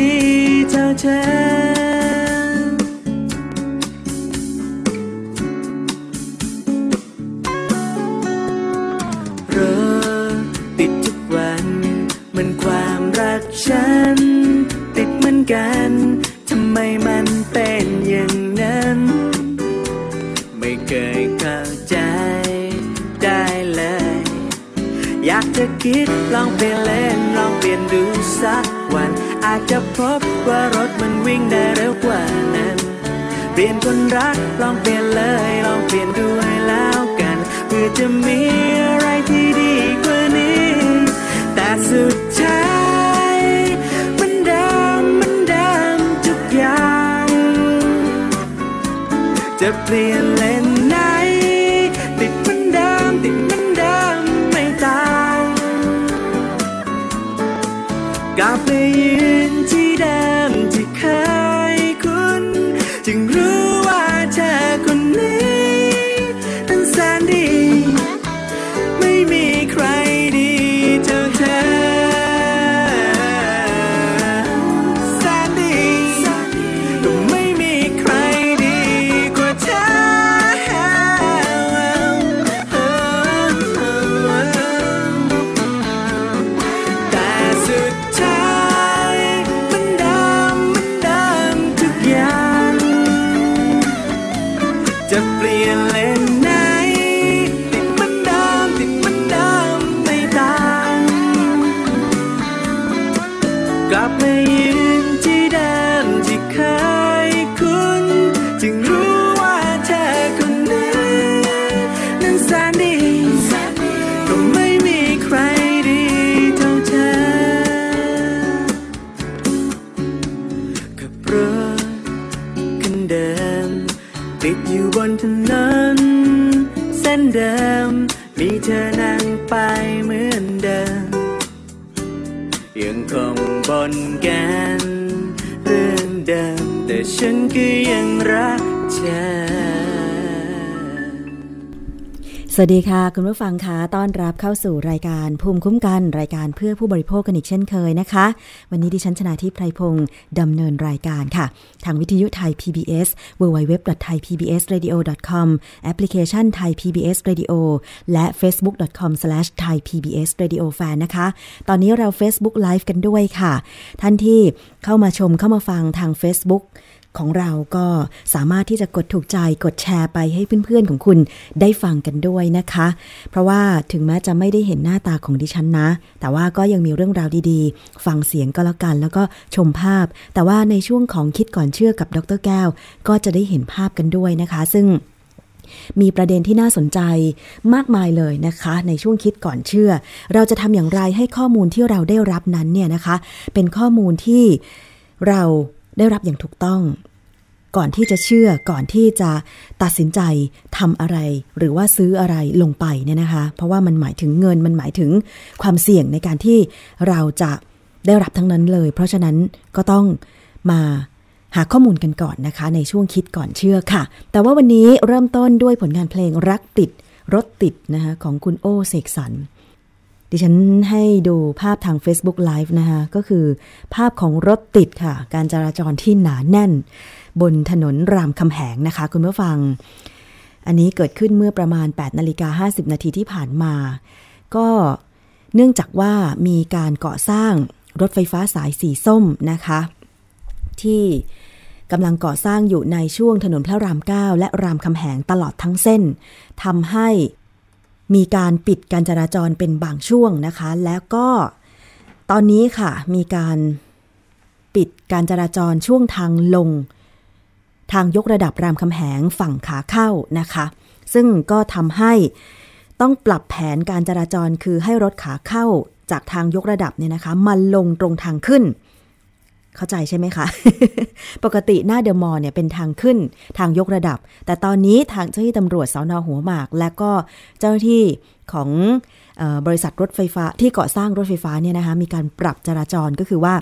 ดีจาฉัน รถติดทุกวัน มันความรักฉัน ติดเหมือนกัน ทำไมมันเป็นอย่างนั้น ไม่เคยเข้าใจได้เลย อยากจะคิดลองเปลี่ยนเลนลองเปลี่ยนดูสัก จะพบว่ารถมันวิ่งได้เร็วกว่านั้น เปลี่ยนคนรักลองเปลี่ยนเลยลองเปลี่ยนด้วยแล้วกันเพื่อจะมีอะไรที่ดีกว่านี้ แต่สุดท้ายจะเปลี่ยนเลนไหน ติดมันเดิมติดมันเดิมไม่ต่างกลับไปยืน Yeah. stop me, you อนกันเรื่องเดิมแต่ฉันก็ยังรักเธอ วัสดีค่ะ คุณผู้ฟังคะต้อนรับเข้าสู่รายการภูมิคุ้มกันรายการเพื่อผู้บริโภคกันอีกเช่นเคยนะคะ วันนี้ดิฉันชนะทิพไพรพงศ์ดำเนินรายการค่ะ ทางวิทยุไทย PBS www.thaipbsradio.com แอปพลิเคชันไทย PBS Radio และ facebook.com/thaipbsradiofan นะคะ ตอนนี้เรา Facebook Live กันด้วยค่ะ ท่านที่เข้ามาชมเข้ามาฟังทาง Facebook ของเราก็สามารถที่จะกดถูกใจกดแชร์ไปให้เพื่อนๆของคุณได้ฟังกันด้วยนะคะ เพราะว่าถึงแม้จะไม่ได้เห็นหน้าตาของดิฉันนะ แต่ว่าก็ยังมีเรื่องราวดีๆ ฟังเสียงก็แล้วกัน แล้วก็ชมภาพ แต่ว่าในช่วงของคิดก่อนเชื่อกับดรแก้ว ก็จะได้เห็นภาพกันด้วยนะคะ ซึ่งมีประเด็นที่น่าสนใจมากมายเลยนะคะ ในช่วงคิดก่อนเชื่อ เราจะทำอย่างไรให้ข้อมูลที่เราได้รับนั้นเนี่ยนะคะ เป็นข้อมูลที่เราได้รับอย่างถูกต้อง ก่อนที่จะเชื่อก่อนที่จะตัดสินใจทำอะไร หรือว่าซื้ออะไรลงไปเนี่ยนะคะ เพราะว่ามันหมายถึงเงินมันหมายถึงความเสี่ยงในการที่เราจะได้รับทั้งนั้นเลย เพราะฉะนั้นก็ต้องมาหาข้อมูลกันก่อนนะคะ ในช่วงคิดก่อนเชื่อค่ะ แต่ว่าวันนี้เริ่มต้นด้วยผลงานเพลงรักติดรถติดนะคะของคุณโอเสกสรรดิฉันให้ดูภาพทาง Facebook Live นะคะ ก็คือภาพของรถติดค่ะ การจราจรที่หนาแน่น บนถนนรามคำแหงนะคะ คุณผู้ฟัง อันนี้เกิดขึ้นเมื่อประมาณ 8 นาฬิกา 50 นาทีที่ผ่านมา ก็เนื่องจากว่ามีการก่อสร้างรถไฟฟ้าสายสีส้มนะคะ ที่กำลังก่อสร้างอยู่ในช่วงถนนพระราม9และรามคำแหงตลอดทั้งเส้นทำให้มีการปิดการจราจรเป็นบางช่วงนะคะ แล้วก็ตอนนี้ค่ะมีการปิดการจราจรช่วงทางลง ทางยกระดับรามคำแหงฝั่งขาเข้านะคะ ซึ่งก็ทำให้ต้องปรับแผนการจราจรคือให้รถขาเข้าจากทางยกระดับเนี่ยนะคะมาลงตรงทางขึ้น เข้าใจใช่ไหมคะ ปกติหน้าเดอะมอลล์เนี่ยเป็นทางขึ้นทางยกระดับ แต่ตอนนี้ทางเจ้าหน้าที่ตำรวจสอนอหัวหมาก และก็เจ้าหน้าที่ของบริษัทรถไฟฟ้าที่ก่อสร้างรถไฟฟ้าเนี่ยนะคะมีการปรับจราจรก็คือว่า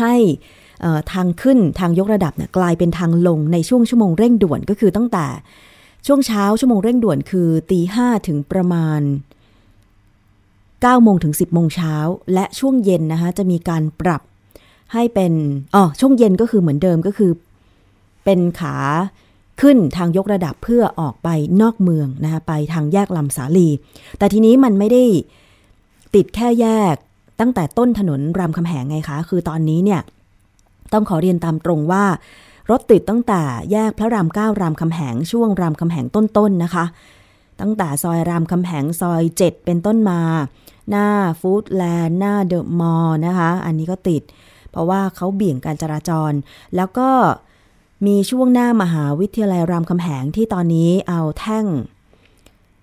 ให้ ทางขึ้นทางยกระดับเนี่ยกลายเป็นทางลงในช่วงชั่วโมงเร่งด่วนก็คือตั้งแต่ ช่วงเช้าชั่วโมงเร่งด่วนคือตีห้าถึงประมาณ9โมงถึง 10โมงเช้า และช่วงเย็นนะคะจะมีการปรับให้เป็นอ๋อช่วงเย็นก็คือเหมือนเดิมก็คือ เป็นขาขึ้นทางยกระดับเพื่อออกไปนอกเมืองนะคะไปทางแยกลำสาลี แต่ทีนี้มันไม่ได้ติดแค่แยกตั้งแต่ต้นถนนรามคำแหงไงคะ คือตอนนี้เนี่ย ต้องขอเรียนตามตรงว่า รถติดตั้งแต่แยกพระรามเก้ารามคำแหงช่วงรามคำแหงต้นๆนนะคะ ตั้งแต่ซอยรามคำแหงซอย 7 เป็นต้นมา หน้าฟู้ดแลนด์หน้าเดอะมอลล์นะคะ อันนี้ก็ติด เพราะว่าเขาเบี่ยงการจราจร แล้วก็มีช่วงหน้ามหาวิทยาลัยรามคำแหงที่ตอนนี้เอาแท่ง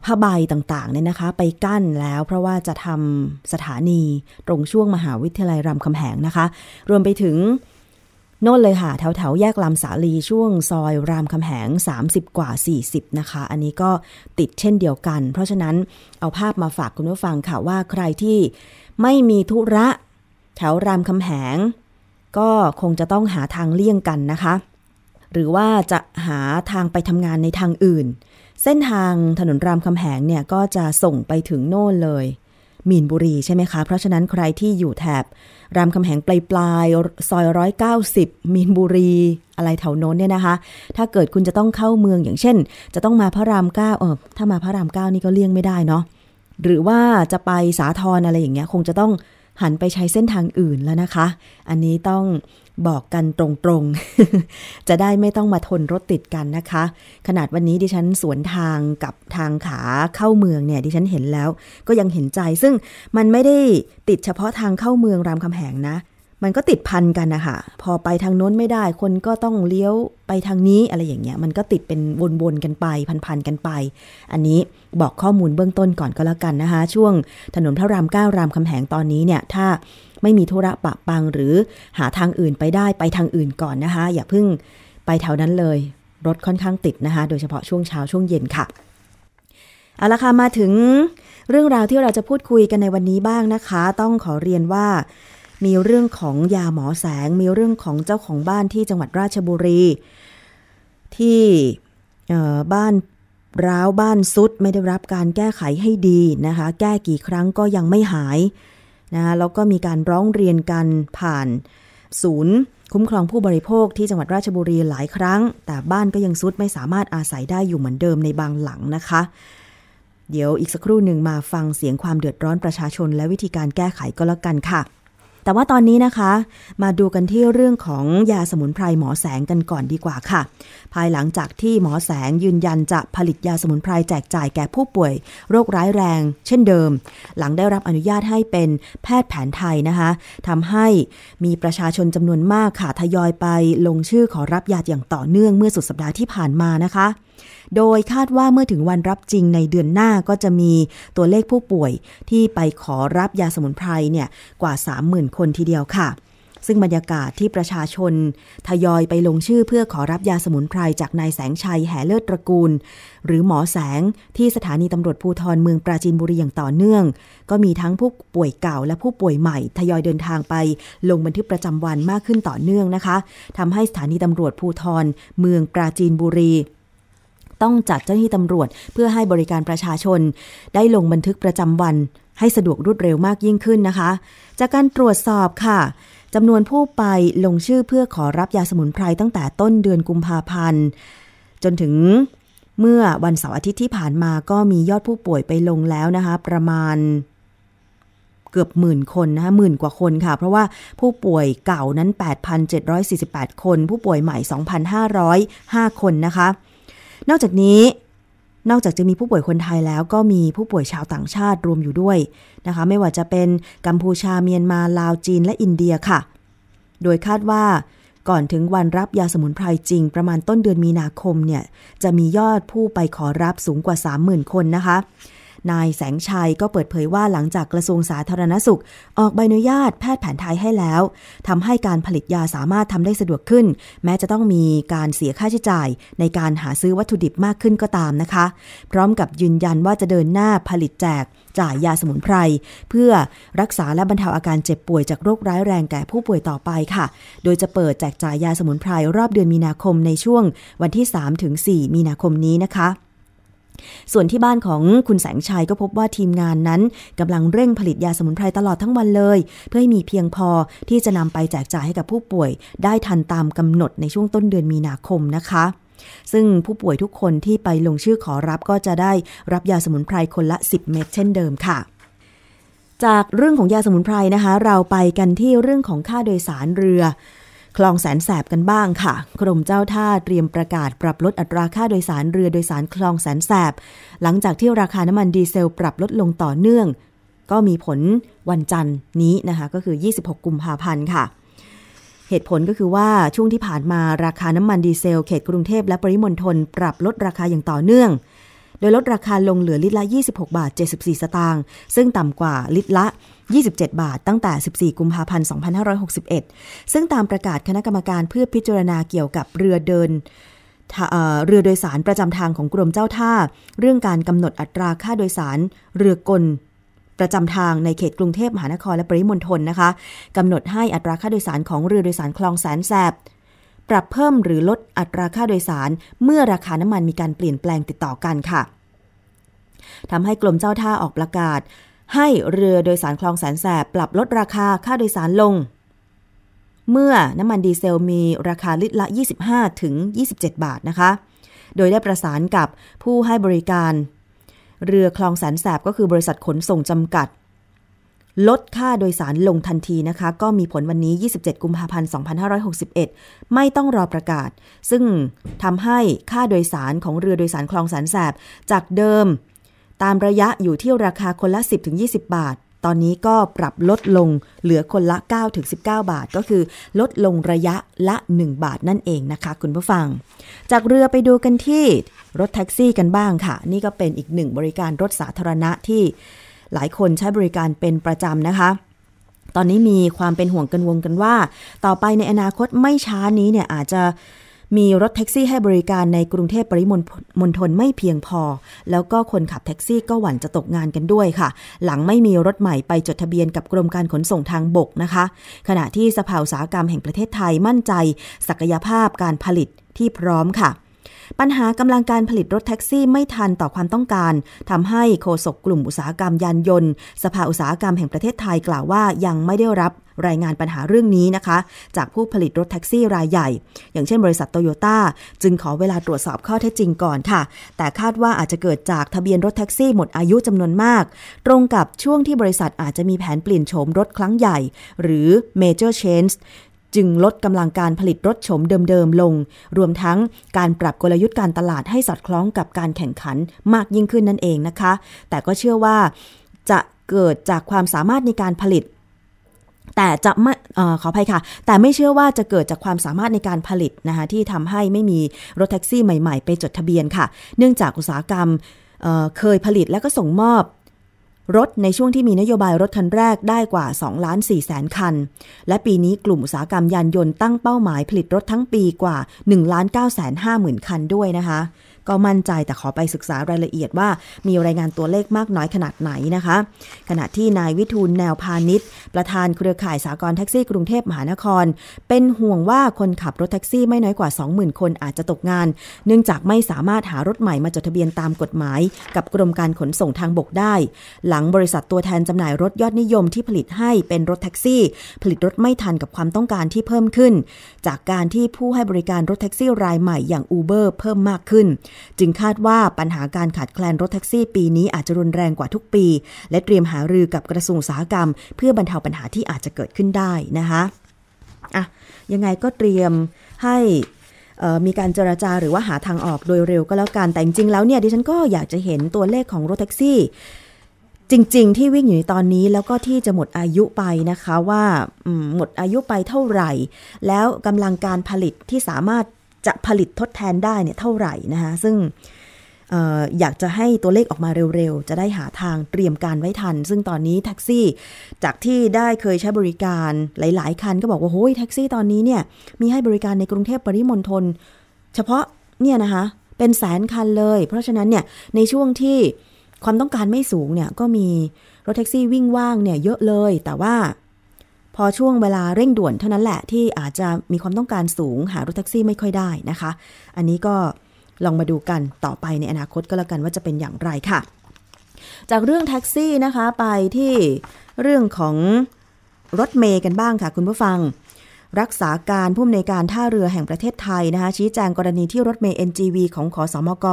ผ้าใบต่างๆเนี่ยนะคะ ไปกั้นแล้วเพราะว่าจะทำสถานีตรงช่วงมหาวิทยาลัยรามคำแหงนะคะ รวมไปถึง โน่นเลยค่ะ แถวแถวแยกลำสาลีช่วงซอยรามคำแหง 30 กว่า 40 นะคะ อันนี้ก็ติดเช่นเดียวกัน เพราะฉะนั้นเอาภาพมาฝากคุณผู้ฟังค่ะว่าใครที่ไม่มีธุระ แถวรามคำแหง ก็คงจะต้องหาทางเลี่ยงกันนะคะ หรือว่าจะหาทางไปทำงานในทางอื่น เส้นทางถนนรามคำแหงเนี่ยก็จะส่งไปถึงโน่นเลย มีนบุรีใช่ไหมคะ เพราะฉะนั้นใครที่อยู่แถบ รามคำแหงปลายปลายซอยร้อยเก้าสิบมีนบุรีอะไรแถวโน้นเนี่ยนะคะ ถ้าเกิดคุณจะต้องเข้าเมืองอย่างเช่น จะต้องมาพระรามเก้าเออถ้ามาพระรามเก้านี่ก็เลี่ยงไม่ได้เนาะหรือว่าจะไปสาทรอะไรอย่างเงี้ยคงจะต้อง หันไปใช้เส้นทางอื่นแล้วนะคะ อันนี้ต้องบอกกันตรงๆ จะได้ไม่ต้องมาทนรถติดกันนะคะ ขนาดวันนี้ดิฉันสวนทางกับทางขาเข้าเมืองเนี่ย ดิฉันเห็นแล้ว ก็ยังเห็นใจซึ่งมันไม่ได้ติดเฉพาะทางเข้าเมืองรามคำแหงนะ มันก็ติดพันกันนะคะพอไปทางโน้นไม่ได้ คนก็ต้องเลี้ยวไปทางนี้อะไรอย่างเงี้ย มันก็ติดเป็นวนๆกันไปพันๆกันไป อันนี้ บอกข้อมูลเบื้องต้นก่อนก็แล้วกันนะคะ ช่วงถนนพระรามเก้ารามคำแหงตอนนี้เนี่ยถ้าไม่มีธุระปะปังหรือหาทางอื่นไปได้ไปทางอื่นก่อนนะคะ อย่าเพิ่งไปแถวนั้นเลย รถค่อนข้างติดนะคะ โดยเฉพาะช่วงเช้าช่วงเย็นค่ะเอาละค่ะมาถึงเรื่องราวที่เราจะพูดคุยกันในวันนี้บ้างนะคะ ต้องขอเรียนว่า มีเรื่องของยาหมอแสง มีเรื่องของเจ้าของบ้านที่จังหวัดราชบุรี ที่บ้าน ร้าวบ้านซุดไม่ได้รับการแก้ไขให้ดีนะคะ แก้กี่ครั้งก็ยังไม่หายนะแล้วก็มีการร้องเรียนกันผ่าน ศูนย์ คุ้มครองผู้บริโภคที่จังหวัดราชบุรีหลายครั้ง แต่บ้านก็ยังซุดไม่สามารถอาศัยได้อยู่เหมือนเดิมในบางหลังนะคะ เดี๋ยวอีกสักครู่หนึ่งมาฟังเสียงความเดือดร้อนประชาชนและวิธีการแก้ไขก็แล้วกันค่ะ แต่ว่าตอนนี้นะคะ มาดูกันที่เรื่องของยาสมุนไพรหมอแสงกันก่อนดีกว่าค่ะ ภายหลังจากที่หมอแสงยืนยันจะผลิตยาสมุนไพรแจกจ่ายแก่ผู้ป่วย โรคร้ายแรง เช่นเดิม หลังได้รับอนุญาตให้เป็นแพทย์แผนไทยนะคะทำให้มีประชาชนจำนวนมากค่ะทยอยไปลงชื่อขอรับยาอย่างต่อเนื่องเมื่อสุดสัปดาห์ที่ผ่านมานะคะ โดยคาดว่าเมื่อถึงวันรับจริงในเดือนหน้าก็จะมีตัวเลขผู้ป่วยที่ไปขอรับยาสมุนไพรเนี่ยกว่า 30,000 คนทีเดียวค่ะ ซึ่งบรรยากาศที่ประชาชน ทยอยไปลงชื่อเพื่อขอรับยาสมุนไพรจากนายแสงชัยแห่เลิศตระกูล หรือหมอแสงที่สถานีตำรวจภูธรเมืองปราจีนบุรีอย่างต่อเนื่อง ก็มีทั้งผู้ป่วยเก่าและผู้ป่วยใหม่ ทยอยเดินทางไปลงบันทึกประจำวันมากขึ้นต่อเนื่องนะคะทำให้สถานีตำรวจภูธรเมืองปราจีนบุรี ต้องจัดเจ้าหน้าที่ตำรวจ เพื่อให้บริการประชาชน ได้ลงบันทึกประจำวัน ให้สะดวกรวดเร็วมากยิ่งขึ้นนะคะ จากการตรวจสอบค่ะจำนวนผู้ไปลงชื่อเพื่อขอรับยาสมุนไพรตั้งแต่ต้นเดือนกุมภาพันธ์จนถึงเมื่อวันเสาร์อาทิตย์ที่ผ่านมาก็มียอดผู้ป่วยไปลงแล้วนะคะ ประมาณเกือบหมื่นคนนะคะหมื่นกว่าคนค่ะ เพราะว่าผู้ป่วยเก่านั้น 8,748 คน ผู้ป่วยใหม่ 2,505 คนนะคะ นอกจากนี้นอกจากจะมีผู้ป่วยคนไทยแล้วก็มีผู้ป่วยชาวต่างชาติรวมอยู่ด้วยนะคะ ไม่ว่าจะเป็นกัมพูชาเมียนมาลาวจีนและอินเดียค่ะ โดยคาดว่าก่อนถึงวันรับยาสมุนไพรจริง ประมาณต้นเดือนมีนาคมเนี่ยจะมียอดผู้ไปขอรับสูงกว่า 30,000 คนนะคะ นายแสงชัยก็เปิดเผยว่าหลังจากกระทรวงสาธารณสุข ออกใบอนุญาตแพทย์แผนไทยให้แล้วทำให้การผลิตยาสามารถทำได้สะดวกขึ้น แม้จะต้องมีการเสียค่าใช้จ่าย ในการหาซื้อวัตถุดิบมากขึ้นก็ตามนะคะ พร้อมกับยืนยันว่าจะเดินหน้าผลิตแจกจ่ายยาสมุนไพร เพื่อรักษาและบรรเทาอาการเจ็บป่วยจากโรคร้ายแรงแก่ผู้ป่วยต่อไปค่ะ โดยจะเปิดแจกจ่ายยาสมุนไพรรอบเดือนมีนาคมในช่วงวันที่ 3-4 มีนาคมนี้นะคะ ส่วนที่บ้านของคุณแสงชัยก็พบว่าทีมงานนั้นกำลังเร่งผลิตยาสมุนไพรตลอดทั้งวันเลย เพื่อให้มีเพียงพอที่จะนำไปแจกจ่ายให้กับผู้ป่วย ได้ทันตามกำหนดในช่วงต้นเดือนมีนาคมนะคะซึ่งผู้ป่วยทุกคนที่ไปลงชื่อขอรับก็จะได้รับยาสมุนไพรคนละ 10 เม็ดเช่นเดิมค่ะ จากเรื่องของยาสมุนไพรนะคะ เราไปกันที่เรื่องของค่าโดยสารเรือ ลองแสนแสบกันบ้างค่ะ กรมเจ้าท่าเตรียมประกาศปรับลดอัตราค่าโดยสารเรือโดยสารคลองแสนแสบ หลังจากที่ราคาน้ำมันดีเซลปรับลดลงต่อเนื่อง ก็มีผลวันจันทร์นี้นะคะ ก็คือ 26 กุมภาพันธ์ค่ะ เหตุผลก็คือว่าช่วงที่ผ่านมาราคาน้ำมันดีเซลเขตกรุงเทพและปริมณฑลปรับลดราคาอย่างต่อเนื่อง โดยลดราคาลงเหลือลิตรละ 26 บาท 74 สตางค์ซึ่งต่ำกว่าลิตรละ 27 บาท ตั้งแต่ 14 กุมภาพันธ์ 2561 ซึ่งตามประกาศคณะกรรมการเพื่อพิจารณาเกี่ยวกับเรือเดินเรือโดยสารประจำทางของกรมเจ้าท่า เรื่องการกำหนดอัตราค่าโดยสารเรือกลประจำทางในเขตกรุงเทพมหานครและปริมณฑลนะคะกำหนดให้อัตราค่าโดยสารของเรือโดยสารคลองแสนแสบ ปรับเพิ่มหรือลดอัตราค่าโดยสาร เมื่อราคาน้ำมันมีการเปลี่ยนแปลงติดต่อกันค่ะทำให้กรมเจ้าท่าออกประกาศ ให้เรือโดยสารคลองแสนแสบปรับลดราคาค่าโดยสารลง เมื่อน้ำมันดีเซลมีราคาลิตรละ 25 ถึง 27 บาทนะคะ โดยได้ประสานกับผู้ให้บริการ เรือคลองแสนแสบก็คือบริษัทขนส่งจำกัด ลดค่าโดยสารลงทันทีนะคะ ก็มีผลวันนี้ 27 กุมภาพันธ์ 2561 ไม่ต้องรอประกาศ ซึ่งทำให้ค่าโดยสารของเรือโดยสารคลองแสนแสบจากเดิม ตามระยะอยู่ที่ราคาคนละ 10-20 บาท ตอนนี้ก็ปรับลดลงเหลือคนละ 9-19 บาท ก็คือลดลงระยะละ 1 บาทนั่นเองนะคะคุณผู้ฟัง จากเรือไปดูกันที่รถแท็กซี่กันบ้างค่ะ นี่ก็เป็นอีกหนึ่งบริการรถสาธารณะที่หลายคนใช้บริการเป็นประจำนะคะ ตอนนี้มีความเป็นห่วงกันวงกันว่า ต่อไปในอนาคตไม่ช้านี้เนี่ยอาจจะ มีรถแท็กซี่ให้บริการในกรุงเทพปริมณฑลไม่เพียงพอ แล้วก็คนขับแท็กซี่ก็หวั่นจะตกงานกันด้วยค่ะ หลังไม่มีรถใหม่ไปจดทะเบียนกับกรมการขนส่งทางบกนะคะ ขณะที่สภาอุตสาหกรรมแห่งประเทศไทยมั่นใจ ศักยภาพการผลิตที่พร้อมค่ะ ปัญหากำลังการผลิตรถแท็กซี่ไม่ทันต่อความต้องการทำให้โฆษกกลุ่มอุตสาหกรรมยานยนต์ สภาอุตสาหกรรมแห่งประเทศไทยกล่าวว่ายังไม่ได้รับรายงานปัญหาเรื่องนี้นะคะ จากผู้ผลิตรถแท็กซี่รายใหญ่ อย่างเช่นบริษัทโตโยต้าจึงขอเวลาตรวจสอบข้อเท็จจริงก่อนค่ะ แต่คาดว่าอาจจะเกิดจากทะเบียนรถแท็กซี่หมดอายุจำนวนมาก ตรงกับช่วงที่บริษัทอาจจะมีแผนเปลี่ยนโฉมรถครั้งใหญ่ หรือ major change จึงลดกำลังการผลิตรถชมเดิมๆลง รวมทั้งการปรับกลยุทธ์การตลาดให้สอดคล้องกับการแข่งขันมากยิ่งขึ้นนั่นเองนะคะ แต่ก็เชื่อว่าจะเกิดจากความสามารถในการผลิต แต่จะไม่อขออภัยค่ะ แต่ไม่เชื่อว่าจะเกิดจากความสามารถในการผลิตนะคะที่ทำให้ไม่มีรถแท็กซี่ใหม่ๆ ไปจดทะเบียนค่ะ เนื่องจากอุตสาหกรรมเเคยผลิตแล้วก็ส่งมอบ รถในช่วงที่มีนโยบายรถคันแรกได้กว่า2ล้าน4แสนคัน และปีนี้กลุ่มอุตสาหกรรมยานยนต์ตั้งเป้าหมายผลิตรถทั้งปีกว่า1ล้าน9แสน50,000 คันด้วยนะคะ ก็มั่นใจแต่ขอไปศึกษารายละเอียดว่ามีรายงานตัวเลขมากน้อยขนาดไหนนะคะ ขณะที่นายวิทูลแนวพาณิชย์ ประธานเครือข่ายสากลแท็กซี่กรุงเทพมหานคร เป็นห่วงว่าคนขับรถแท็กซี่ไม่น้อยกว่า 20,000 คนอาจจะตกงาน เนื่องจากไม่สามารถหารถใหม่มาจดทะเบียนตามกฎหมาย กับกรมการขนส่งทางบกได้ หลังบริษัทตัวแทนจำหน่ายรถยอดนิยมที่ผลิตให้เป็นรถแท็กซี่ ผลิตรถไม่ทันกับความต้องการที่เพิ่มขึ้น จากการที่ผู้ให้บริการรถแท็กซี่รายใหม่อย่าง Uber เพิ่มมากขึ้นจึงคาดว่าปัญหาการขาดแคลนรถแท็กซี่ปีนี้อาจจะรุนแรงกว่าทุกปี และเตรียมหารือกับกระทรวงอุตสาหกรรม เพื่อบรรเทาปัญหาที่อาจจะเกิดขึ้นได้นะคะอะยังไงก็เตรียมให้มีการเจราจาหรือว่าหาทางออกโดยเร็วก็แล้วกัน แต่จริงๆแล้วเนี่ยดิฉันก็อยากจะเห็นตัวเลขของรถแท็กซี่ จริง ๆ ที่วิ่งอยู่ในตอนนี้แล้วก็ที่จะหมดอายุไปนะคะว่าหมดอายุไปเท่าไหร่ แล้วกำลังการผลิตที่สามารถ จะผลิตทดแทนได้เนี่ยเท่าไหร่นะคะซึ่งอออยากจะให้ตัวเลขออกมาเร็วๆ จะได้หาทางเตรียมการไว้ทัน ซึ่งตอนนี้แท็กซี่จากที่ได้เคยใช้บริการหลายๆ คันก็บอกว่าโอ้ยแท็กซี่ตอนนี้เนี่ยมีให้บริการในกรุงเทพปริมณฑลเฉพาะเนี่ยนะคะเป็นแสนคันเลย เพราะฉะนั้นเนี่ยในช่วงที่ความต้องการไม่สูงเนี่ยก็มีรถแท็กซี่วิ่งว่างเนี่ยเยอะเลย แต่ว่า อช่วงเวลาเร่งด่วนเท่านั้นแหละที่อาจจะมีความต้องการสูงหารถแท็กซี่ไม่ค่อยได้นะคะ อันนี้ก็ลองมาดูกันต่อไปในอนาคตก็แล้วกันว่าจะเป็นอย่างไรค่ะ จากเรื่องแท็กซี่นะคะไปที่เรื่องของรถเมย์กันบ้างค่ะคุณผู้ฟัง รักษาการผู้อำนวยการท่าเรือแห่งประเทศไทยนะคะ ชี้แจงกรณีที่รถเมย์ NGV ของขอสอมก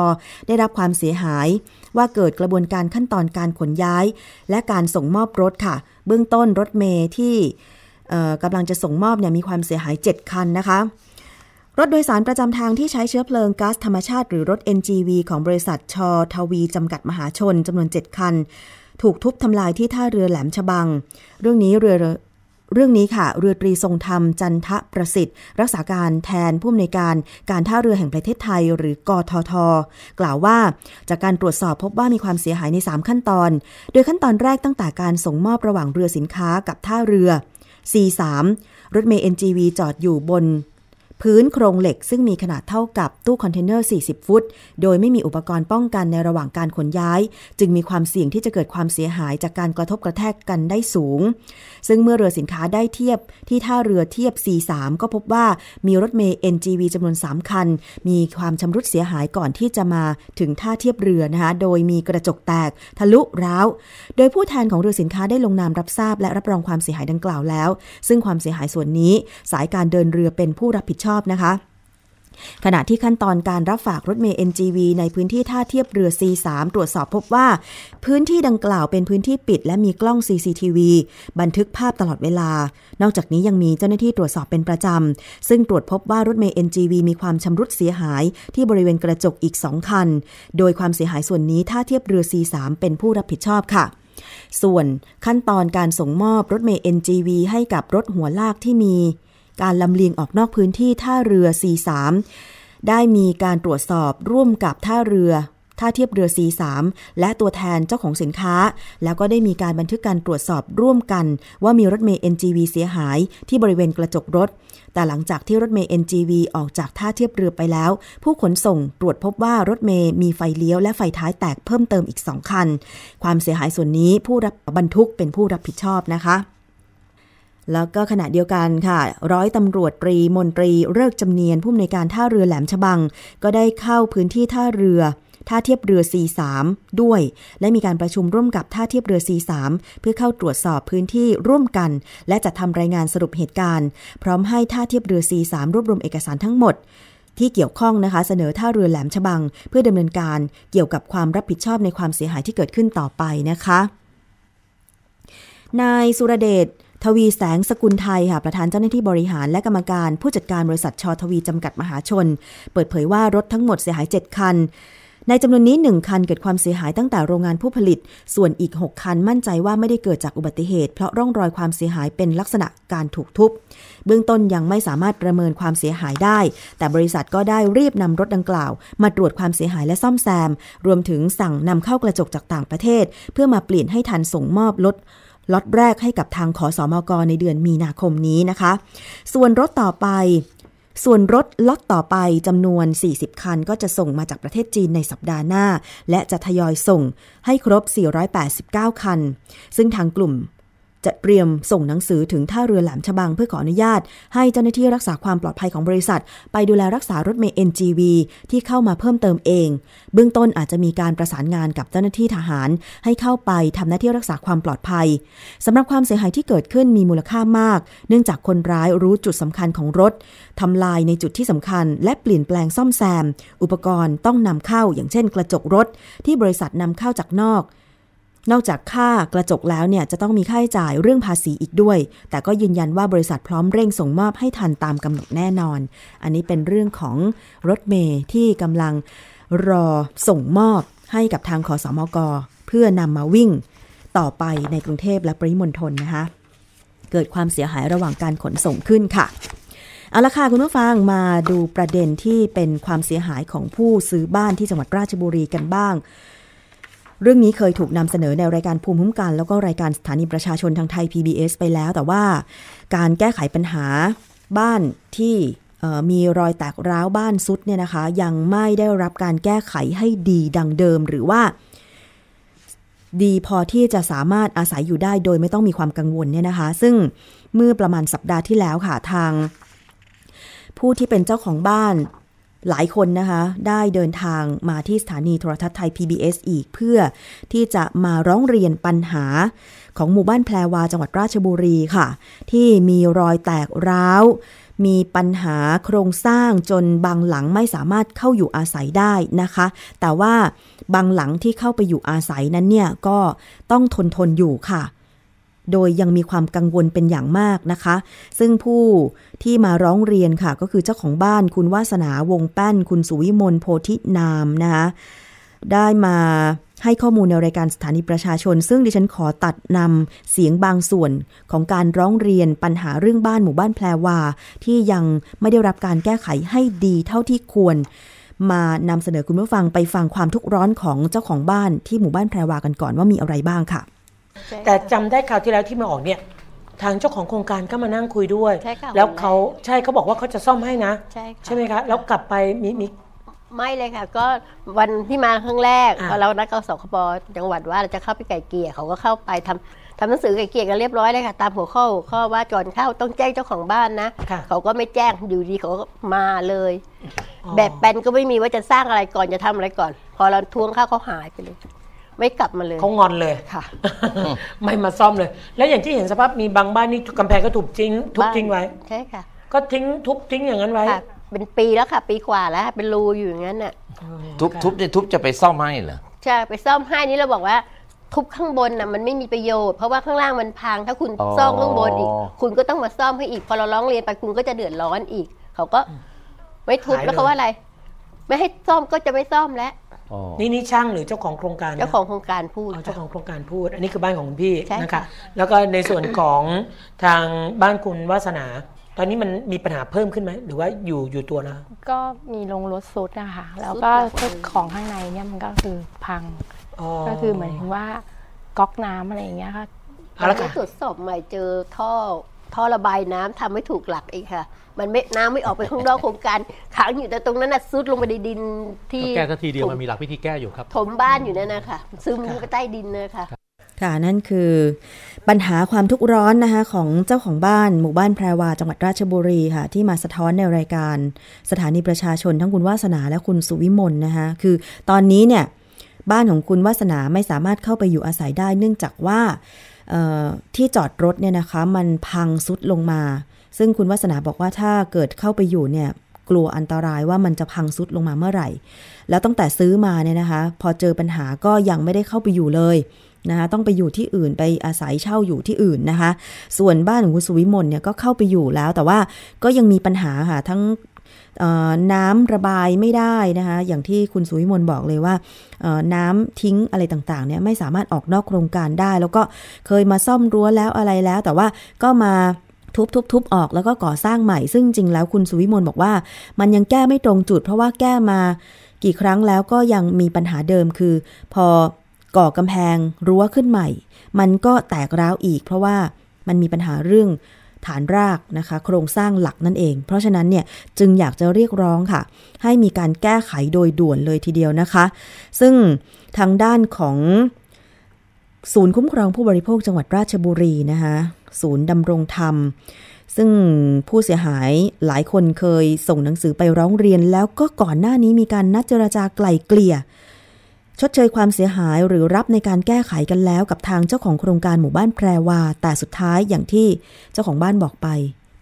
ได้รับความเสียหาย ว่าเกิดกระบวนการขั้นตอนการขนย้าย และการส่งมอบรถค่ะ เบื้องต้นรถเมย์ที่ กำลังจะส่งมอบเนี่ยมีความเสียหาย 7 คันนะคะ รถโดยสารประจำทางที่ใช้เชื้อเพลิงก๊าซธรรมชาติหรือรถ NGV ของบริษัทชอทวีจำกัดมหาชนจำนวน 7 คัน ถูกทุบทำลายที่ท่าเรือแหลมฉบัง เรื่องนี้เรือเรื่องนี้ค่ะ เรือตรีทรงธรรมจันทะประสิทธิ์ รักษาการแทนผู้อำนวยการการท่าเรือแห่งประเทศไทย หรือกทท กล่าวว่า จากการตรวจสอบพบว่ามีความเสียหายใน 3 ขั้นตอน โดยขั้นตอนแรกตั้งแต่การส่งมอบระหว่างเรือสินค้ากับท่าเรือ C3 รถเมล์ NGV จอดอยู่บน พื้นโครงเหล็กซึ่งมีขนาดเท่ากับตู้คอนเทนเนอร์ 40 ฟุต โดยไม่มีอุปกรณ์ป้องกันในระหว่างการขนย้าย จึงมีความเสี่ยงที่จะเกิดความเสียหายจากการกระทบกระแทกกันได้สูง ซึ่งเมื่อเรือสินค้าได้เทียบที่ท่าเรือเทียบ C3 ก็พบว่ามีรถเมย์ NGV จำนวน 3 คัน มีความชำรุดเสียหายก่อนที่จะมาถึงท่าเทียบเรือนะคะโดยมีกระจกแตกทะลุร้าว โดยผู้แทนของเรือสินค้าได้ลงนามรับทราบ และรับรองความเสียหายดังกล่าวแล้ว ซึ่งความเสียหายส่วนนี้ สายการเดินเรือเป็นผู้รับผิดชอบนะคะ ขณะที่ขั้นตอนการรับฝากรถเมย์ NGV ในพื้นที่ท่าเทียบเรือ C3 ตรวจสอบพบว่า พื้นที่ดังกล่าวเป็นพื้นที่ปิด และมีกล้อง CCTV บันทึกภาพตลอดเวลา นอกจากนี้ยังมีเจ้าหน้าที่ตรวจสอบเป็นประจำ ซึ่งตรวจพบว่ารถเมย์ NGV มีความชำรุดเสียหายที่บริเวณกระจกอีก 2 คัน โดยความเสียหายส่วนนี้ท่าเทียบเรือ C3 เป็นผู้รับผิดชอบค่ะส่วนขั้นตอนการส่งมอบรถเมย์ NGV ให้กับรถหัวลากที่มี การลำเลียงออกนอกพื้นที่ท่าเรือ C3 ได้มีการตรวจสอบร่วมกับท่าเรือท่าเทียบเรือ C3 และตัวแทนเจ้าของสินค้า แล้วก็ได้มีการบันทึกการตรวจสอบร่วมกัน ว่ามีรถเมย์ NGV เสียหายที่บริเวณกระจกรถ แต่หลังจากที่รถเมย์ NGV ออกจากท่าเทียบเรือไปแล้ว ผู้ขนส่งตรวจพบว่ารถเมย์มีไฟเลี้ยวและไฟท้ายแตกเพิ่มเติมอีกสองคัน ความเสียหายส่วนนี้ผู้รับบรรทุกเป็นผู้รับผิดชอบนะคะ แล้วก็ขณะเดียวกันค่ะ ร้อยตำรวจตรีมนตรีเลิกจำเนียนผู้อำนวยการท่าเรือแหลมฉบัง ก็ได้เข้าพื้นที่ท่าเรือท่าเทียบเรือ C3 ด้วย และมีการประชุมร่วมกับท่าเทียบเรือ C3 เพื่อเข้าตรวจสอบพื้นที่ร่วมกัน และจัดทำรายงานสรุปเหตุการณ์ พร้อมให้ท่าเทียบเรือ C3 รวบรวมเอกสารทั้งหมด ที่เกี่ยวข้องนะคะเสนอท่าเรือแหลมฉบัง เพื่อดำเนินการเกี่ยวกับความรับผิดชอบในความเสียหายที่เกิดขึ้นต่อไปนะคะนายสุรเดช ทวีแสงสกุลไทยค่ะประธานเจ้าหน้าที่บริหารและกรรมการผู้จัดการบริษัทชอทวีจำกัดมหาชน เปิดเผยว่ารถทั้งหมดเสียหาย 7 คัน ในจำนวนนี้ 1 คันเกิดความเสียหายตั้งแต่โรงงานผู้ผลิต ส่วนอีก 6 คันมั่นใจว่าไม่ได้เกิดจากอุบัติเหตุ เพราะร่องรอยความเสียหายเป็นลักษณะการถูกทุบ เบื้องต้นยังไม่สามารถประเมินความเสียหายได้ แต่บริษัทก็ได้รีบนำรถดังกล่าว มาตรวจความเสียหายและซ่อมแซม รวมถึงสั่งนำเข้ากระจกจากต่างประเทศ เพื่อมาเปลี่ยนให้ทันส่งมอบรถ ล็อตแรกให้กับทางขอสอมกในเดือนมีนาคมนี้นะคะ ส่วนรถต่อไปส่วนรถล็อตต่อไปจำนวน 40 คันก็จะส่งมาจากประเทศจีนในสัปดาห์หน้า และจะทยอยส่งให้ครบ 489 คัน ซึ่งทางกลุ่ม จะเตรียมส่งหนังสือถึงท่าเรือแหลมฉบังเพื่อขออนุญาต ให้เจ้าหน้าที่รักษาความปลอดภัยของบริษัท ไปดูแลรักษารถเมล์ NGV ที่เข้ามาเพิ่มเติมเอง เบื้องต้นอาจจะมีการประสานงานกับเจ้าหน้าที่ทหาร ให้เข้าไปทำหน้าที่รักษาความปลอดภัยสำหรับความเสียหายที่เกิดขึ้นมีมูลค่ามาก เนื่องจากคนร้ายรู้จุดสำคัญของรถทำลายในจุดที่สำคัญ และเปลี่ยนแปลงซ่อมแซม อุปกรณ์ต้องนำเข้าอย่างเช่น กระจกรถ ที่บริษัทนำเข้าจากนอก นอกจากค่ากระจกแล้วเนี่ยจะต้องมีค่าใช้จ่ายเรื่องภาษีอีกด้วย แต่ก็ยืนยันว่าบริษัทพร้อมเร่งส่งมอบให้ทันตามกำหนดแน่นอน อันนี้เป็นเรื่องของรถเมย์ที่กำลังรอส่งมอบให้กับทางขอสอมก เพื่อนำมาวิ่งต่อไปในกรุงเทพและปริมณฑลนะคะ เกิดความเสียหายระหว่างการขนส่งขึ้นค่ะ เอาละค่ะคุณผู้ฟังมาดูประเด็นที่เป็นความเสียหายของผู้ซื้อบ้านที่จังหวัดราชบุรีกันบ้าง เรื่องนี้เคยถูกนำเสนอในรายการภูมิคุ้มกัน แล้วก็รายการสถานีประชาชนทางไทย PBS ไปแล้ว แต่ว่าการแก้ไขปัญหาบ้านที่มีรอยแตกร้าวบ้านซุดเนี่ยนะคะ ยังไม่ได้รับการแก้ไขให้ดีดังเดิมหรือว่า ดีพอที่จะสามารถอาศัยอยู่ได้โดยไม่ต้องมีความกังวลเนี่ยนะคะ ซึ่งเมื่อประมาณสัปดาห์ที่แล้วค่ะทาง ผู้ที่เป็นเจ้าของบ้าน หลายคนนะคะ ได้เดินทางมาที่สถานีโทรทัศน์ไทย PBS อีกเพื่อที่จะมาร้องเรียนปัญหาของหมู่บ้านแพรวาจังหวัดราชบุรีค่ะ ที่มีรอยแตกร้าว มีปัญหาโครงสร้างจนบางหลังไม่สามารถเข้าอยู่อาศัยได้นะคะ แต่ว่าบางหลังที่เข้าไปอยู่อาศัยนั้นเนี่ยก็ต้องทนทนอยู่ค่ะ โดยยังมีความกังวลเป็นอย่างมากนะคะ ซึ่งผู้ที่มาร้องเรียนค่ะ ก็คือเจ้าของบ้านคุณวาสนาวงแป้น คุณสุวิมลโพธินามนะคะได้มาให้ข้อมูลในรายการสถานีประชาชน ซึ่งดิฉันขอตัดนำเสียงบางส่วนของการร้องเรียนปัญหาเรื่องบ้านหมู่บ้านแพรวา ที่ยังไม่ได้รับการแก้ไขให้ดีเท่าที่ควร มานำเสนอคุณผู้ฟังไปฟังความทุกข์ร้อนของเจ้าของบ้านที่หมู่บ้านแพรวากันก่อนว่ามีอะไรบ้างค่ะ แต่จำได้คราวที่แล้วที่มาออกเนี่ย ทางเจ้าของโครงการก็มานั่งคุยด้วยใช่ค่ะแล้วเขาใช่เขาบอกว่าเขาจะซ่อมให้นะใช่ค่ะใช่ไหมคะแล้วกลับไปมีมีไม่เลยค่ะ ก็วันที่มาครั้งแรกอะพอเรานัดกสคบจังหวัดว่าเราจะเข้าไปไก่เกลี่ยเขาก็เข้าไปทำทำหนังสือไก่เกลี่ยกันเรียบร้อยเลยค่ะ ตามหัวข้อหัวข้อว่าก่อนเข้าต้องแจ้งเจ้าของบ้านนะค่ะเขาก็ไม่แจ้งอยู่ดีเขาก็มาเลยอ๋อแบบแปลนก็ไม่มีว่าจะสร้างอะไรก่อนจะทำอะไรก่อน พอเราทวงเข้าเขาหายไปเลย ไม่กลับมาเลยเขางอนเลยค่ะ ไม่มาซ่อมเลย แล้วอย่างที่เห็นสภาพมีบางบ้านนี่กำแพงก็ถูกทิ้งทุบบ้านทิ้งไว้ใช่ค่ะ ก็ทิ้งทุบทิ้งอย่างนั้นไว้ค่ะเป็นปีแล้วค่ะ ปีกว่าแล้วเป็นรูอยู่อย่างนั้นน่ะอ๋อทุบค่ะทุบเนี่ยทุบจะไปซ่อมให้เหรอใช่ไปซ่อมให้นี่เราบอกว่าทุบข้างบนน่ะมันไม่มีประโยชน์เพราะว่าข้างล่างมันพัง ถ้าคุณอ๋อซ่อมข้างบนอีก คุณก็ต้องมาซ่อมให้อีก พอเราร้องเรียนไปคุณก็จะเดือดร้อนอีก เขาก็ไม่ทุบหายเลยแล้วเขาว่าอะไร ไม่ให้ซ่อมก็จะไม่ซ่อมแล้วอ๋อ นี่นี่ช่างหรือเจ้าของโครงการนะเจ้าของโครงการพูดอ๋อเจ้าของโครงการพูด อันนี้คือบ้านของคุณพี่ใช่นะคะค่ะแล้วก็ในส่วนของทางบ้านคุณวาสนา ตอนนี้มันมีปัญหาเพิ่มขึ้นไหมหรือว่าอยู่อยู่ตัวแล้วก็มีลงรถซุดนะคะแล้วก็ของข้างในเนี่ยมันก็คือพังก็คือเหมือนถึงว่าก๊อกน้ำอะไรอย่างเงี้ยค่ะเอาละแล้ค่ะวตรวจสอบใหม่เจอท่อท่อระบายน้ำทำไม่ถูกหลักอีกค่ะ มันไม่น้ำไม่ออกไปข้างนอกโครงการขังอยู่แต่ตรงนั้นน่ะซุดลงไปในดินที่ก็แก้สักทีเดียวถมันมีหลักวิธีแก้อยู่ครับถมบ้านอยู่นั่นนะคะซึมไปใต้ดินนะคะค่ะนั่นคือปัญหาความทุกข์ร้อนนะคะของเจ้าของบ้านหมู่บ้านแพรวาจังหวัดราชบุรีค่ะ ที่มาสะท้อนในรายการ สถานีประชาชนทั้งคุณวาสนาและคุณสุวิมลนะคะคือตอนนี้เนี่ยบ้านของคุณวาสนาไม่สามารถเข้าไปอยู่อาศัยได้ เนื่องจากว่าเอ่อที่จอดรถเนี่ยนะคะมันพังซุดลงมา ซึ่งคุณวาสนาบอกว่าถ้าเกิดเข้าไปอยู่เนี่ยกลัวอันตรายว่ามันจะพังซุดลงมาเมื่อไหร่ แล้วตั้งแต่ซื้อมาเนี่ยนะคะ พอเจอปัญหาก็ยังไม่ได้เข้าไปอยู่เลยนะคะต้องไปอยู่ที่อื่นไปอาศัยเช่าอยู่ที่อื่นนะคะ ส่วนบ้านของคุณสุวิมลเนี่ยก็เข้าไปอยู่แล้ว แต่ว่าก็ยังมีปัญหาค่ะทั้งน้ำระบายไม่ได้นะคะ อย่างที่คุณสุวิมลบอกเลยว่า น้ำทิ้งอะไรต่างๆเนี่ยไม่สามารถออกนอกโครงการได้ แล้วก็เคยมาซ่อมรั้วแล้วอะไรแล้ว แต่ว่าก็มา ทุบทุบทุบออกแล้วก็ก่อสร้างใหม่ ซึ่งจริงแล้วคุณสุวิมลบอกว่า มันยังแก้ไม่ตรงจุด เพราะว่าแก้มากี่ครั้งแล้วก็ยังมีปัญหาเดิมคือ พอก่อกำแพงรั้วขึ้นใหม่ มันก็แตกร้าวอีก เพราะว่ามันมีปัญหาเรื่องฐานรากนะคะ โครงสร้างหลักนั่นเอง เพราะฉะนั้นเนี่ยจึงอยากจะเรียกร้องค่ะ ให้มีการแก้ไขโดยด่วนเลยทีเดียวนะคะ ซึ่งทางด้านของศูนย์คุ้มครองผู้บริโภคจังหวัดราชบุรีนะคะ ศูนย์ดำรงธรรม ซึ่งผู้เสียหายหลายคนเคยส่งหนังสือไปร้องเรียน แล้วก็ก่อนหน้านี้มีการนัดเจรจาไกล่เกลี่ย ชดเชยความเสียหายหรือรับในการแก้ไขกันแล้วกับทางเจ้าของโครงการหมู่บ้านแพรวา แต่สุดท้ายอย่างที่เจ้าของบ้านบอกไป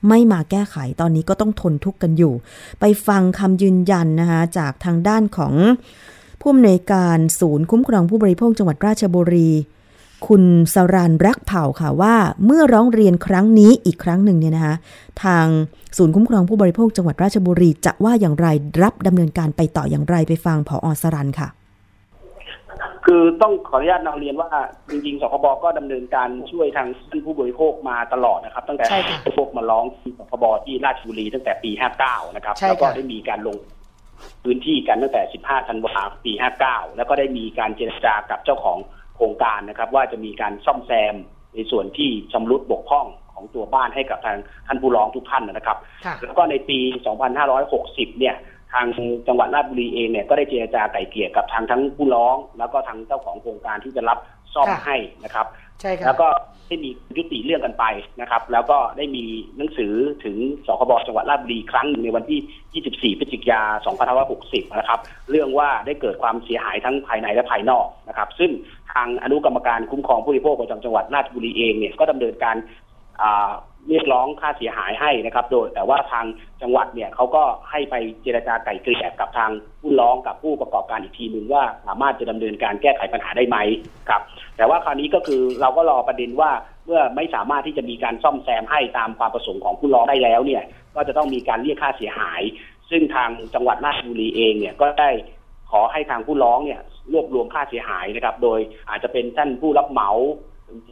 ไม่มาแก้ไขตอนนี้ก็ต้องทนทุกข์กันอยู่ ไปฟังคำยืนยันนะคะจากทางด้านของผู้อำนวยการศูนย์คุ้มครองผู้บริโภคจังหวัดราชบุรี คุณสรันรักเผ่าค่ะว่าเมื่อร้องเรียนครั้งนี้อีกครั้งหนึ่งเนี่ยนะคะทางศูนย์คุ้มครองผู้บริโภคจังหวัดราชบุรี จะว่าอย่างไรรับดำเนินการไปต่ออย่างไรไปฟังผออสรันค่ะ คือต้องขออนุญาตนำเรียนว่าจริงๆสคบก็ดำเนินการช่วยทางท่านผู้บริโภคมาตลอดนะครับ ตั้งแต่ผู้บริโภคมาร้องที่สคบที่ราชบุรีตั้งแต่ปี 59 นะครับ แล้วก็ได้มีการลงพื้นที่กันตั้งแต่ 15 ธันวาคม ปี 59 แล้วก็ได้มีการเจรจากับเจ้าของ โครงการนะครับ ว่าจะมีการซ่อมแซมในส่วนที่ชำรุดบกพร่องของตัวบ้านให้กับทางท่านผู้ร้องทุกท่านนะครับ แล้วก็ในปี 2560 เนี่ย ทางจังหวัดราชบุรีเองเนี่ยก็ได้เจรจาไก่เกี่ยกับทางทั้งผู้ร้อง แล้วก็ทางเจ้าของโครงการที่จะรับซ่อมให้นะครับ ใช่ครับแล้วก็ได้มียุติเรื่องกันไปนะครับ แล้วก็ได้มีหนังสือถึงสคบจังหวัดราชบุรีครั้งหนึ่งในวันที่ 24 พฤศจิกายน 2560 นะครับ เรื่องว่าได้เกิดความเสียหายทั้งภายในและภายนอกนะครับ ซึ่งทางอนุกรรมการคุ้มครองผู้บริโภคประจำจังหวัดราชบุรีเองเนี่ยก็ดำเนินการ เรียกร้องค่าเสียหายให้นะครับ โดยแต่ว่าทางจังหวัดเนี่ยเขาก็ให้ไปเจรจาไก่เกลี่ยกับทางผู้ร้องกับผู้ประกอบการอีกทีหนึ่งว่าสามารถจะดำเนินการแก้ไขปัญหาได้ไหมครับ แต่ว่าคราวนี้ก็คือเราก็รอประเด็นว่าเมื่อไม่สามารถที่จะมีการซ่อมแซมให้ตามความประสงค์ของผู้ร้องได้แล้วเนี่ย ก็จะต้องมีการเรียกค่าเสียหาย ซึ่งทางจังหวัดราชบุรีเองเนี่ยก็ได้ขอให้ทางผู้ร้องเนี่ยรวบรวมค่าเสียหายนะครับ โดยอาจจะเป็นท่านผู้รับเหมา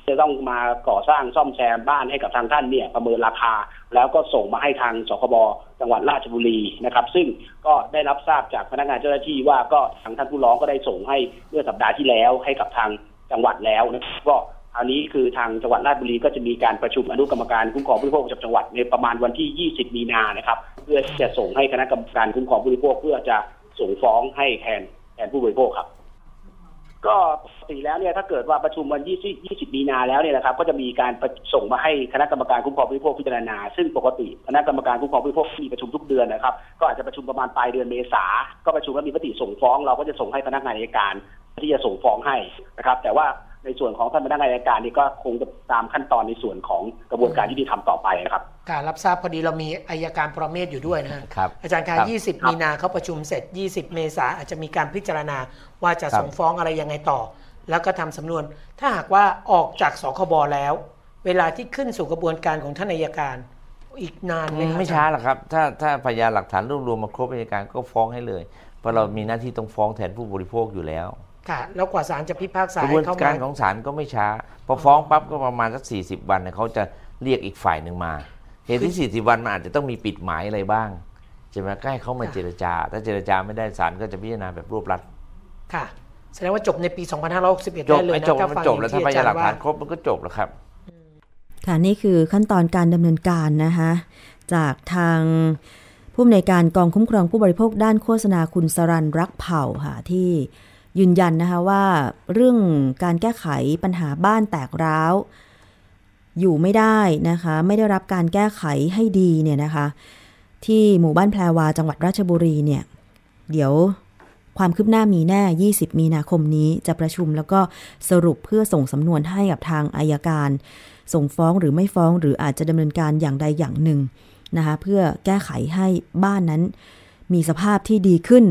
จะต้องมาก่อสร้างซ่อมแซมบ้านให้กับทางท่านเนี่ยประเมินราคา แล้วก็ส่งมาให้ทางสคบจังหวัดราชบุรีนะครับ ซึ่งก็ได้รับทราบจากพนักงานเจ้าหน้าที่ว่าก็ทางท่านผู้ร้องก็ได้ส่งให้เมื่อสัปดาห์ที่แล้วให้กับทางจังหวัดแล้วนะครับก็คราวนี้คือทางจังหวัดราชบุรีก็จะมีการประชุมอนุกรรมการคุ้มครองผู้บริโภคจังหวัดในประมาณวันที่ 20 มีนานะครับ เพื่อจะส่งให้คณะกรรมการคุ้มครองผู้บริโภคเพื่อจะส่งฟ้องให้แทนแทนผู้บริโภคครับ ก็ปกติแล้วเนี่ยถ้าเกิดว่าประชุมวันที่20 มีนาแล้วเนี่ยนะครับก็จะมีการส่งมาให้คณะกรรมการคุ้มครองผู้บริโภคพิจารณา ซึ่งปกติคณะกรรมการคุ้มครองผู้บริโภคมีประชุมทุกเดือนนะครับก็อาจจะประชุมประมาณปลายเดือนเมษาก็ประชุมแล้วมีมติส่งฟ้อง เราก็จะส่งให้พนักงานอัยการที่จะส่งฟ้องให้นะครับ แต่ว่า ในส่วนของท่านพนักงานอัยการนี่ก็คงจะตามขั้นตอนในส่วนของกระบวนการยุติธรรมต่อไปนะครับการรับทราบพอดีเรามีอายการประเมศอยู่ด้วยนะครับอาจารย์การ20 มีนาเขาประชุมเสร็จ 20 เมษาอาจจะมีการพิจารณาว่าจะส่งฟ้องอะไรยังไงต่อ แล้วก็ทำสำนวน ถ้าหากว่าออกจากสคบแล้ว เวลาที่ขึ้นสู่กระบวนการของท่านอายการอีกนานไหมไม่ช้าหรอกครับ ถ้าถ้าพยานหลักฐานรวบรวมมาครบอายการก็ฟ้องให้เลย เพราะเรามีหน้าที่ต้องฟ้องแทนผู้บริโภคอยู่แล้ว ค่ะ แล้วกว่าศาลจะพิพากษากระบวนการของศาลก็ไม่ช้า พอฟ้องปั๊บก็ประมาณสักสี่สิบวันเขาจะเรียกอีกฝ่ายหนึ่งมาเหตุที่สี่สิบวันมันอาจจะต้องมีปิดหมายอะไรบ้างใช่ไหมใกล้เขามาเจรจา ถ้าเจรจาไม่ได้ศาลก็จะพิจารณาแบบรวบรัดค่ะแสดงว่าจบในปี 2561 ได้เลยนะจบมันจบแล้วถ้าพยานหลักฐานครบมันก็จบแล้วครับค่ะนี่คือขั้นตอนการดำเนินการนะคะจากทางผู้อำนวยการกองคุ้มครองผู้บริโภคด้านโฆษณาคุณสรันรักเผ่าค่ะที่ ยืนยันนะคะว่าเรื่องการแก้ไขปัญหาบ้านแตกร้าว อยู่ไม่ได้นะคะ ไม่ได้รับการแก้ไขให้ดีเนี่ยนะคะ ที่หมู่บ้านแพรวาจังหวัดราชบุรีเนี่ย เดี๋ยวความคืบหน้ามีแน่ 20 มีนาคมนี้จะประชุมแล้วก็สรุปเพื่อส่งสำนวนให้กับทางอายการ ส่งฟ้องหรือไม่ฟ้องหรืออาจจะดำเนินการอย่างใดอย่างหนึ่งนะคะ เพื่อแก้ไขให้บ้านนั้นมีสภาพที่ดีขึ้น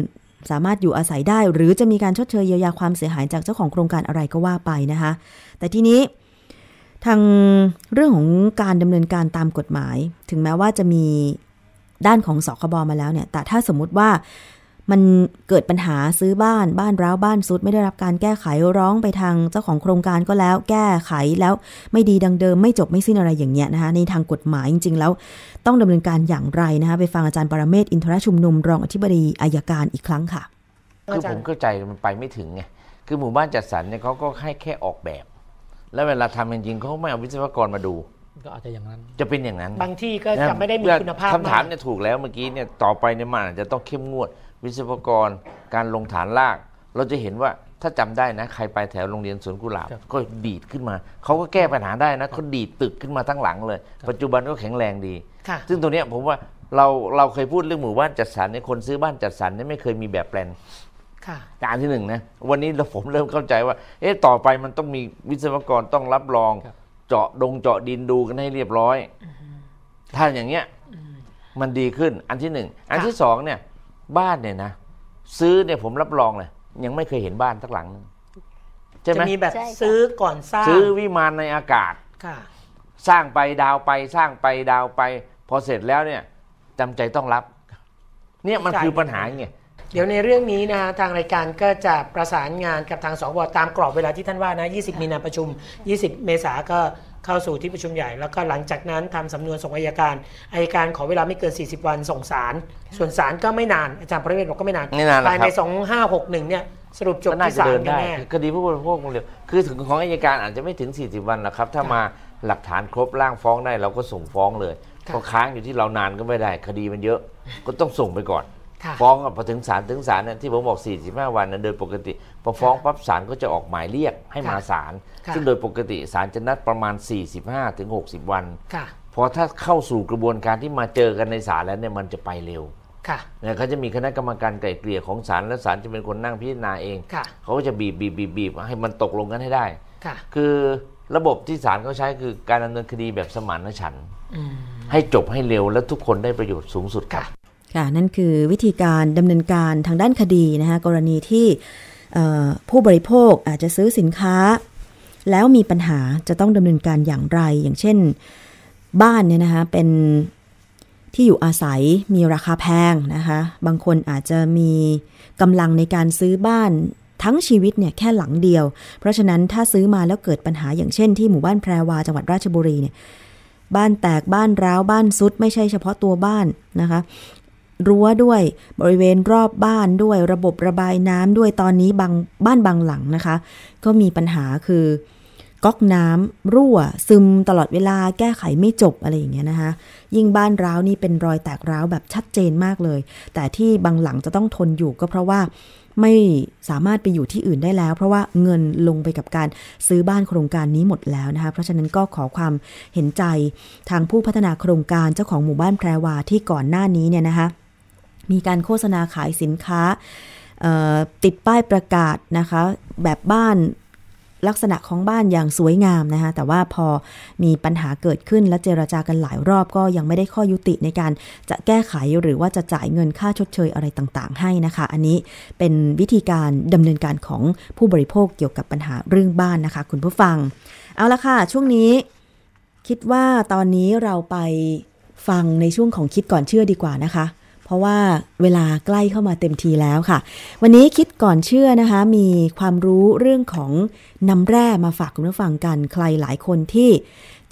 สามารถอยู่อาศัยได้ หรือจะมีการชดเชยเยียวยาความเสียหายจากเจ้าของโครงการอะไรก็ว่าไปนะคะ แต่ทีนี้ทางเรื่องของการดำเนินการตามกฎหมาย ถึงแม้ว่าจะมีด้านของสคบมาแล้วเนี่ย แต่ถ้าสมมุติว่า มันเกิดปัญหาซื้อบ้านบ้านร้าวบ้านซุดไม่ได้รับการแก้ไขร้องไปทางเจ้าของโครงการก็แล้วแก้ไขแล้วไม่ดีดังเดิม ไม่จบไม่สิ้นอะไรอย่างเงี้ยนะคะในทางกฎหมายจริง ๆ แล้วต้องดำเนินการอย่างไรนะคะไปฟังอาจารย์ปรเมศอินทรชุมนุมรองอธิบดีอายการอีกครั้งค่ะคือผมเข้าใจมันไปไม่ถึงไงคือหมู่บ้านจัดสรรเนี่ยเขาก็ให้แค่ออกแบบ แล้วเวลาทำจริงๆเขาไม่เอาวิศวกรมาดูก็อาจจะอย่างนั้น จะเป็นอย่างนั้น บางที่ก็จะไม่ได้มีคุณภาพคำถามเนี่ยถูกแล้วเมื่อกี้เนี่ยต่อไปเนี่ยมันอาจจะต้องเข้มงวด วิศวกร การลงฐานราก เราจะเห็นว่าถ้าจำได้นะ ใครไปแถวโรงเรียนสวนกุหลาบก็ดีดขึ้นมา เขาก็แก้ปัญหาได้นะเขาดีดตึกขึ้นมาทั้งหลังเลย ปัจจุบันก็แข็งแรงดี ซึ่งตัวเนี้ยผมว่าเราเราเคยพูดเรื่องหมู่บ้านจัดสรรเนี่ยคนซื้อบ้านจัดสรรเนี่ยไม่เคยมีแบบแปลนการที่หนึ่งนะวันนี้เราผมเริ่มเข้าใจว่า เอ๊ะต่อไปมันต้องมีวิศวกรต้องรับรอง เจาะดงเจาะดินดูกันให้เรียบร้อย ถ้าอย่างเงี้ยมันดีขึ้นอันที่หนึ่งอันที่สองเนี่ย บ้านเนี่ยนะซื้อเนี่ยผมรับรองเลยยังไม่เคยเห็นบ้านสักหลังนึงใช่ไหมจะมีแบบซื้อก่อนสร้าง ซื้อวิมานในอากาศสร้างไปดาวไปสร้างไปดาวไป พอเสร็จแล้วเนี่ยจำใจต้องรับ เนี่ยมันคือปัญหาไงเดี๋ยวในเรื่องนี้นะทางรายการก็จะประสานงานกับทางสวตามกรอบเวลาที่ท่านว่านะ 20 มีนาประชุม 20 เมษาก็ เข้าสู่ที่ประชุมใหญ่ แล้วก็หลังจากนั้นทำสำนวนส่งอายการอายการขอเวลาไม่เกิน 40 วันส่งสารส่วนสารก็ไม่นานอาจารย์ประเวศบอกก็ไม่นานภายใน 2561 เนี่ยสรุปจบที่ศาลแน่คดีผู้บริโภคเร็วคือถึงของอายการอาจจะไม่ถึง 40 วันนะครับ ถ้ามาหลักฐานครบร่างฟ้องได้เราก็ส่งฟ้องเลยพอค้างอยู่ที่เรานานก็ไม่ได้ คดีมันเยอะก็ต้องส่งไปก่อน ฟ้องพอถึงศาลถึงศาลเนี่ยที่ผมบอก 45 วันนั้นโดยปกติพอฟ้องปั๊บศาลก็จะออกหมายเรียกให้มาศาลซึ่งโดยปกติศาลจะนัดประมาณ 45ถึง60 วันพอถ้าเข้าสู่กระบวนการที่มาเจอกันในศาลแล้วเนี่ยมันจะไปเร็วเนี่ยเขาจะมีคณะกรรมการไกล่เกลี่ยของศาลและศาลจะเป็นคนนั่งพิจารณาเองเขาก็จะบีบบีบบีบบีบให้มันตกลงกันให้ได้คือระบบที่ศาลเขาใช้คือการดำเนินคดีแบบสมานฉันท์ให้จบให้เร็วและทุกคนได้ประโยชน์สูงสุดครับ ค่ะ นั่นคือวิธีการดำเนินการทางด้านคดีนะคะกรณีที่ผู้บริโภคอาจจะซื้อสินค้า แล้วมีปัญหาจะต้องดำเนินการอย่างไร อย่างเช่น บ้านเนี่ยนะคะเป็นที่อยู่อาศัยมีราคาแพงนะคะบางคนอาจจะมีกำลังในการซื้อบ้านทั้งชีวิตเนี่ยแค่หลังเดียว เพราะฉะนั้นถ้าซื้อมาแล้วเกิดปัญหาอย่างเช่นที่หมู่บ้านแพรวาจังหวัดราชบุรีเนี่ยบ้านแตกบ้านร้าวบ้านซุดไม่ใช่เฉพาะตัวบ้านนะคะ รั้วด้วย บริเวณรอบบ้านด้วย ระบบระบายน้ำด้วยตอนนี้บางบ้านบางหลังนะคะ ก็มีปัญหาคือก๊อกน้ำรั่ว ซึมตลอดเวลาแก้ไขไม่จบอะไรอย่างเงี้ยนะคะยิ่งบ้านร้าวนี่เป็นรอยแตกร้าวแบบชัดเจนมากเลย แต่ที่บางหลังจะต้องทนอยู่ก็เพราะว่าไม่สามารถไปอยู่ที่อื่นได้แล้ว เพราะว่าเงินลงไปกับการซื้อบ้านโครงการนี้หมดแล้วนะคะเพราะฉะนั้นก็ขอความเห็นใจทางผู้พัฒนาโครงการเจ้าของหมู่บ้านแพรวาที่ก่อนหน้านี้เนี่ยนะคะ มีการโฆษณาขายสินค้าติดป้ายประกาศนะคะ แบบบ้านลักษณะของบ้านอย่างสวยงามนะคะแต่ว่าพอมีปัญหาเกิดขึ้นและเจราจากันหลายรอบก็ยังไม่ได้ข้อยุติในการจะแก้ไขหรือว่าจะจ่ายเงินค่าชดเชยอะไรต่างๆ ให้นะคะ อันนี้เป็นวิธีการดำเนินการของผู้บริโภคเกี่ยวกับปัญหาเรื่องบ้านนะคะ คุณผู้ฟัง เอาละค่ะ ช่วงนี้ คิดว่าตอนนี้เราไปฟังในช่วงของคิดก่อนเชื่อดีกว่านะคะ ราะว่าเวลาใกล้เข้ามาเต็มทีแล้วค่ะ วันนี้คิดก่อนเชื่อนะคะ มีความรู้เรื่องของน้ำแร่มาฝากคุณผู้ฟังกัน ใครหลายคนที่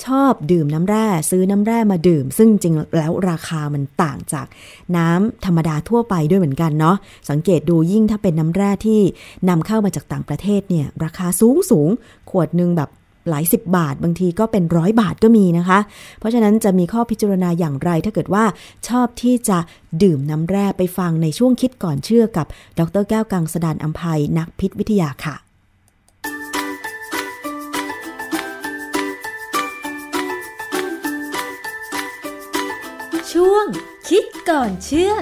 ชอบดื่มน้ำแร่ ซื้อน้ำแร่มาดื่ม ซึ่งจริงแล้วราคามันต่างจากน้ำธรรมดาทั่วไปด้วยเหมือนกันเนาะสังเกตดูยิ่งถ้าเป็นน้ำแร่ที่นำเข้ามาจากต่างประเทศเนี่ย ราคาสูงสูงขวดหนึ่งแบบ หลายสิบบาท บางทีก็เป็นร้อยบาทก็มีนะคะ เพราะฉะนั้นจะมีข้อพิจารณาอย่างไรถ้าเกิดว่าชอบที่จะดื่มน้ำแร่ไปฟังในช่วงคิดก่อนเชื่อกับ ดรแก้วกังสดานอัมภัยนักพิษวิทยาค่ะช่วงคิดก่อนเชื่อ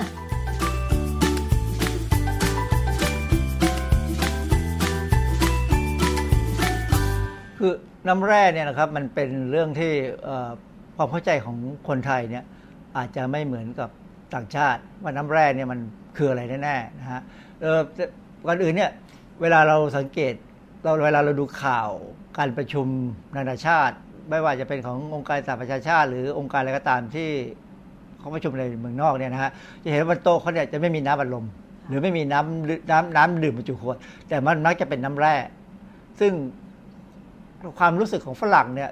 น้ำแร่เนี่ยนะครับมันเป็นเรื่องที่ความเข้าใจของคนไทยเนี่ยอาจจะไม่เหมือนกับต่างชาติ ว่าน้ำแร่เนี่ยมันคืออะไรแน่ๆนะฮะก่อนอื่นเนี่ยเวลาเราสังเกตเราเวลาเราดูข่าวการประชุมนานาชาติ ไม่ว่าจะเป็นขององค์การสหประชาชาติ หรือองค์การอะไรก็ตามที่เขาประชุมในเมืองนอกเนี่ยนะฮะจะเห็นว่าโต๊ะเขาเนี่ยจะไม่มีน้ำบัดลมหรือไม่มีน้ำน้ำน้ำดื่มบรรจุขวดแต่มันมักจะเป็นน้ำแร่ ซึ่ง ความรู้สึกของฝรั่งเนี่ย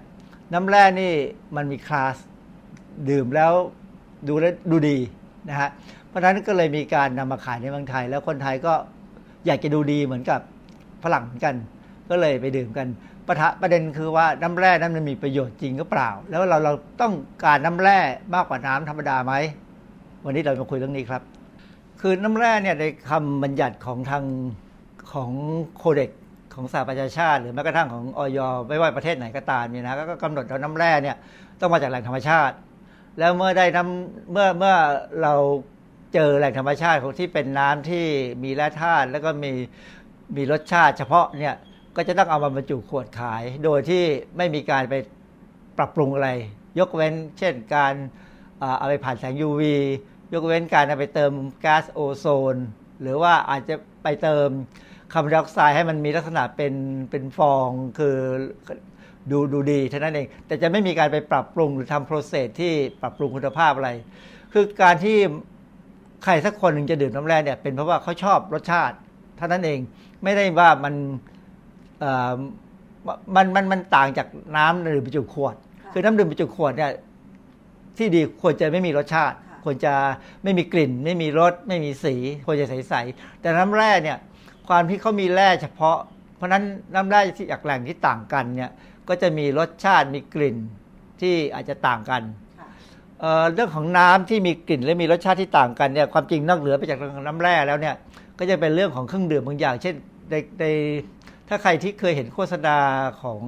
น้ำแร่นี่มันมีคลาสดื่มแล้วดูแลดูดีนะฮะเพราะฉะนั้นก็เลยมีการนำมาขายในเมืองไทย แล้วคนไทยก็อยากจะดูดีเหมือนกับฝรั่งเหมือนกัน ก็เลยไปดื่มกันประประเด็นคือว่าน้ำแร่นั้นมันมีประโยชน์จริงก็เปล่า แล้วเราเราต้องการน้ำแร่มากกว่าน้ำธรรมดาไหมวันนี้เรามาคุยเรื่องนี้ครับ คือน้ำแร่เนี่ยในคำบัญญัติของทางของโคเด็ก ของสหประชาชาติ หรือแม้กระทั่งของออยไม่ว่าประเทศไหนก็ตามเนี่ยนะก็กำหนดว่าน้ำแร่เนี่ยต้องมาจากแหล่งธรรมชาติ แล้วเมื่อได้น้ำเมื่อเมื่อเราเจอแหล่งธรรมชาติของที่เป็นน้ำที่มีแร่ธาตุแล้วก็มีมีรสชาติเฉพาะเนี่ยก็จะต้องเอามาบรรจุขวดขาย โดยที่ไม่มีการไปปรับปรุงอะไร ยกเว้น เช่นการเอาไปผ่านแสง UV ยกเว้นการเอาไปเติมก๊าซโอโซน หรือว่าอาจจะไปเติม คาร์บอนไดออกไซด์ให้มันมีลักษณะเป็นเป็นฟองคือดูดูดีเท่านั้นเอง แต่จะไม่มีการไปปรับปรุงหรือทำโปรเซสที่ปรับปรุงคุณภาพอะไร คือการที่ใครสักคนหนึ่งจะดื่มน้ำแร่เนี่ยเป็นเพราะว่าเขาชอบรสชาติเท่านั้นเองไม่ได้ว่ามันมันมันมันต่างจากน้ำดื่มบรรจุขวด คือน้ำดื่มบรรจุขวดเนี่ยที่ดีควรจะไม่มีรสชาติ ควรจะไม่มีกลิ่น ไม่มีรส ไม่มีสี ควรจะใสๆแต่น้ำแร่เนี่ย ความที่เขามีแร่เฉพาะ เพราะนั้นน้ำแร่ที่จากแหล่งที่ต่างกันเนี่ยก็จะมีรสชาติมีกลิ่นที่อาจจะต่างกันเรื่องของน้ำที่มีกลิ่นและมีรสชาติที่ต่างกันเนี่ยความจริงนอกเหนือไปจากน้ำแร่แล้วเนี่ยก็จะเป็นเรื่องของเครื่องดื่มบางอย่าง เช่นในในถ้าใครที่เคยเห็นโฆษณาของ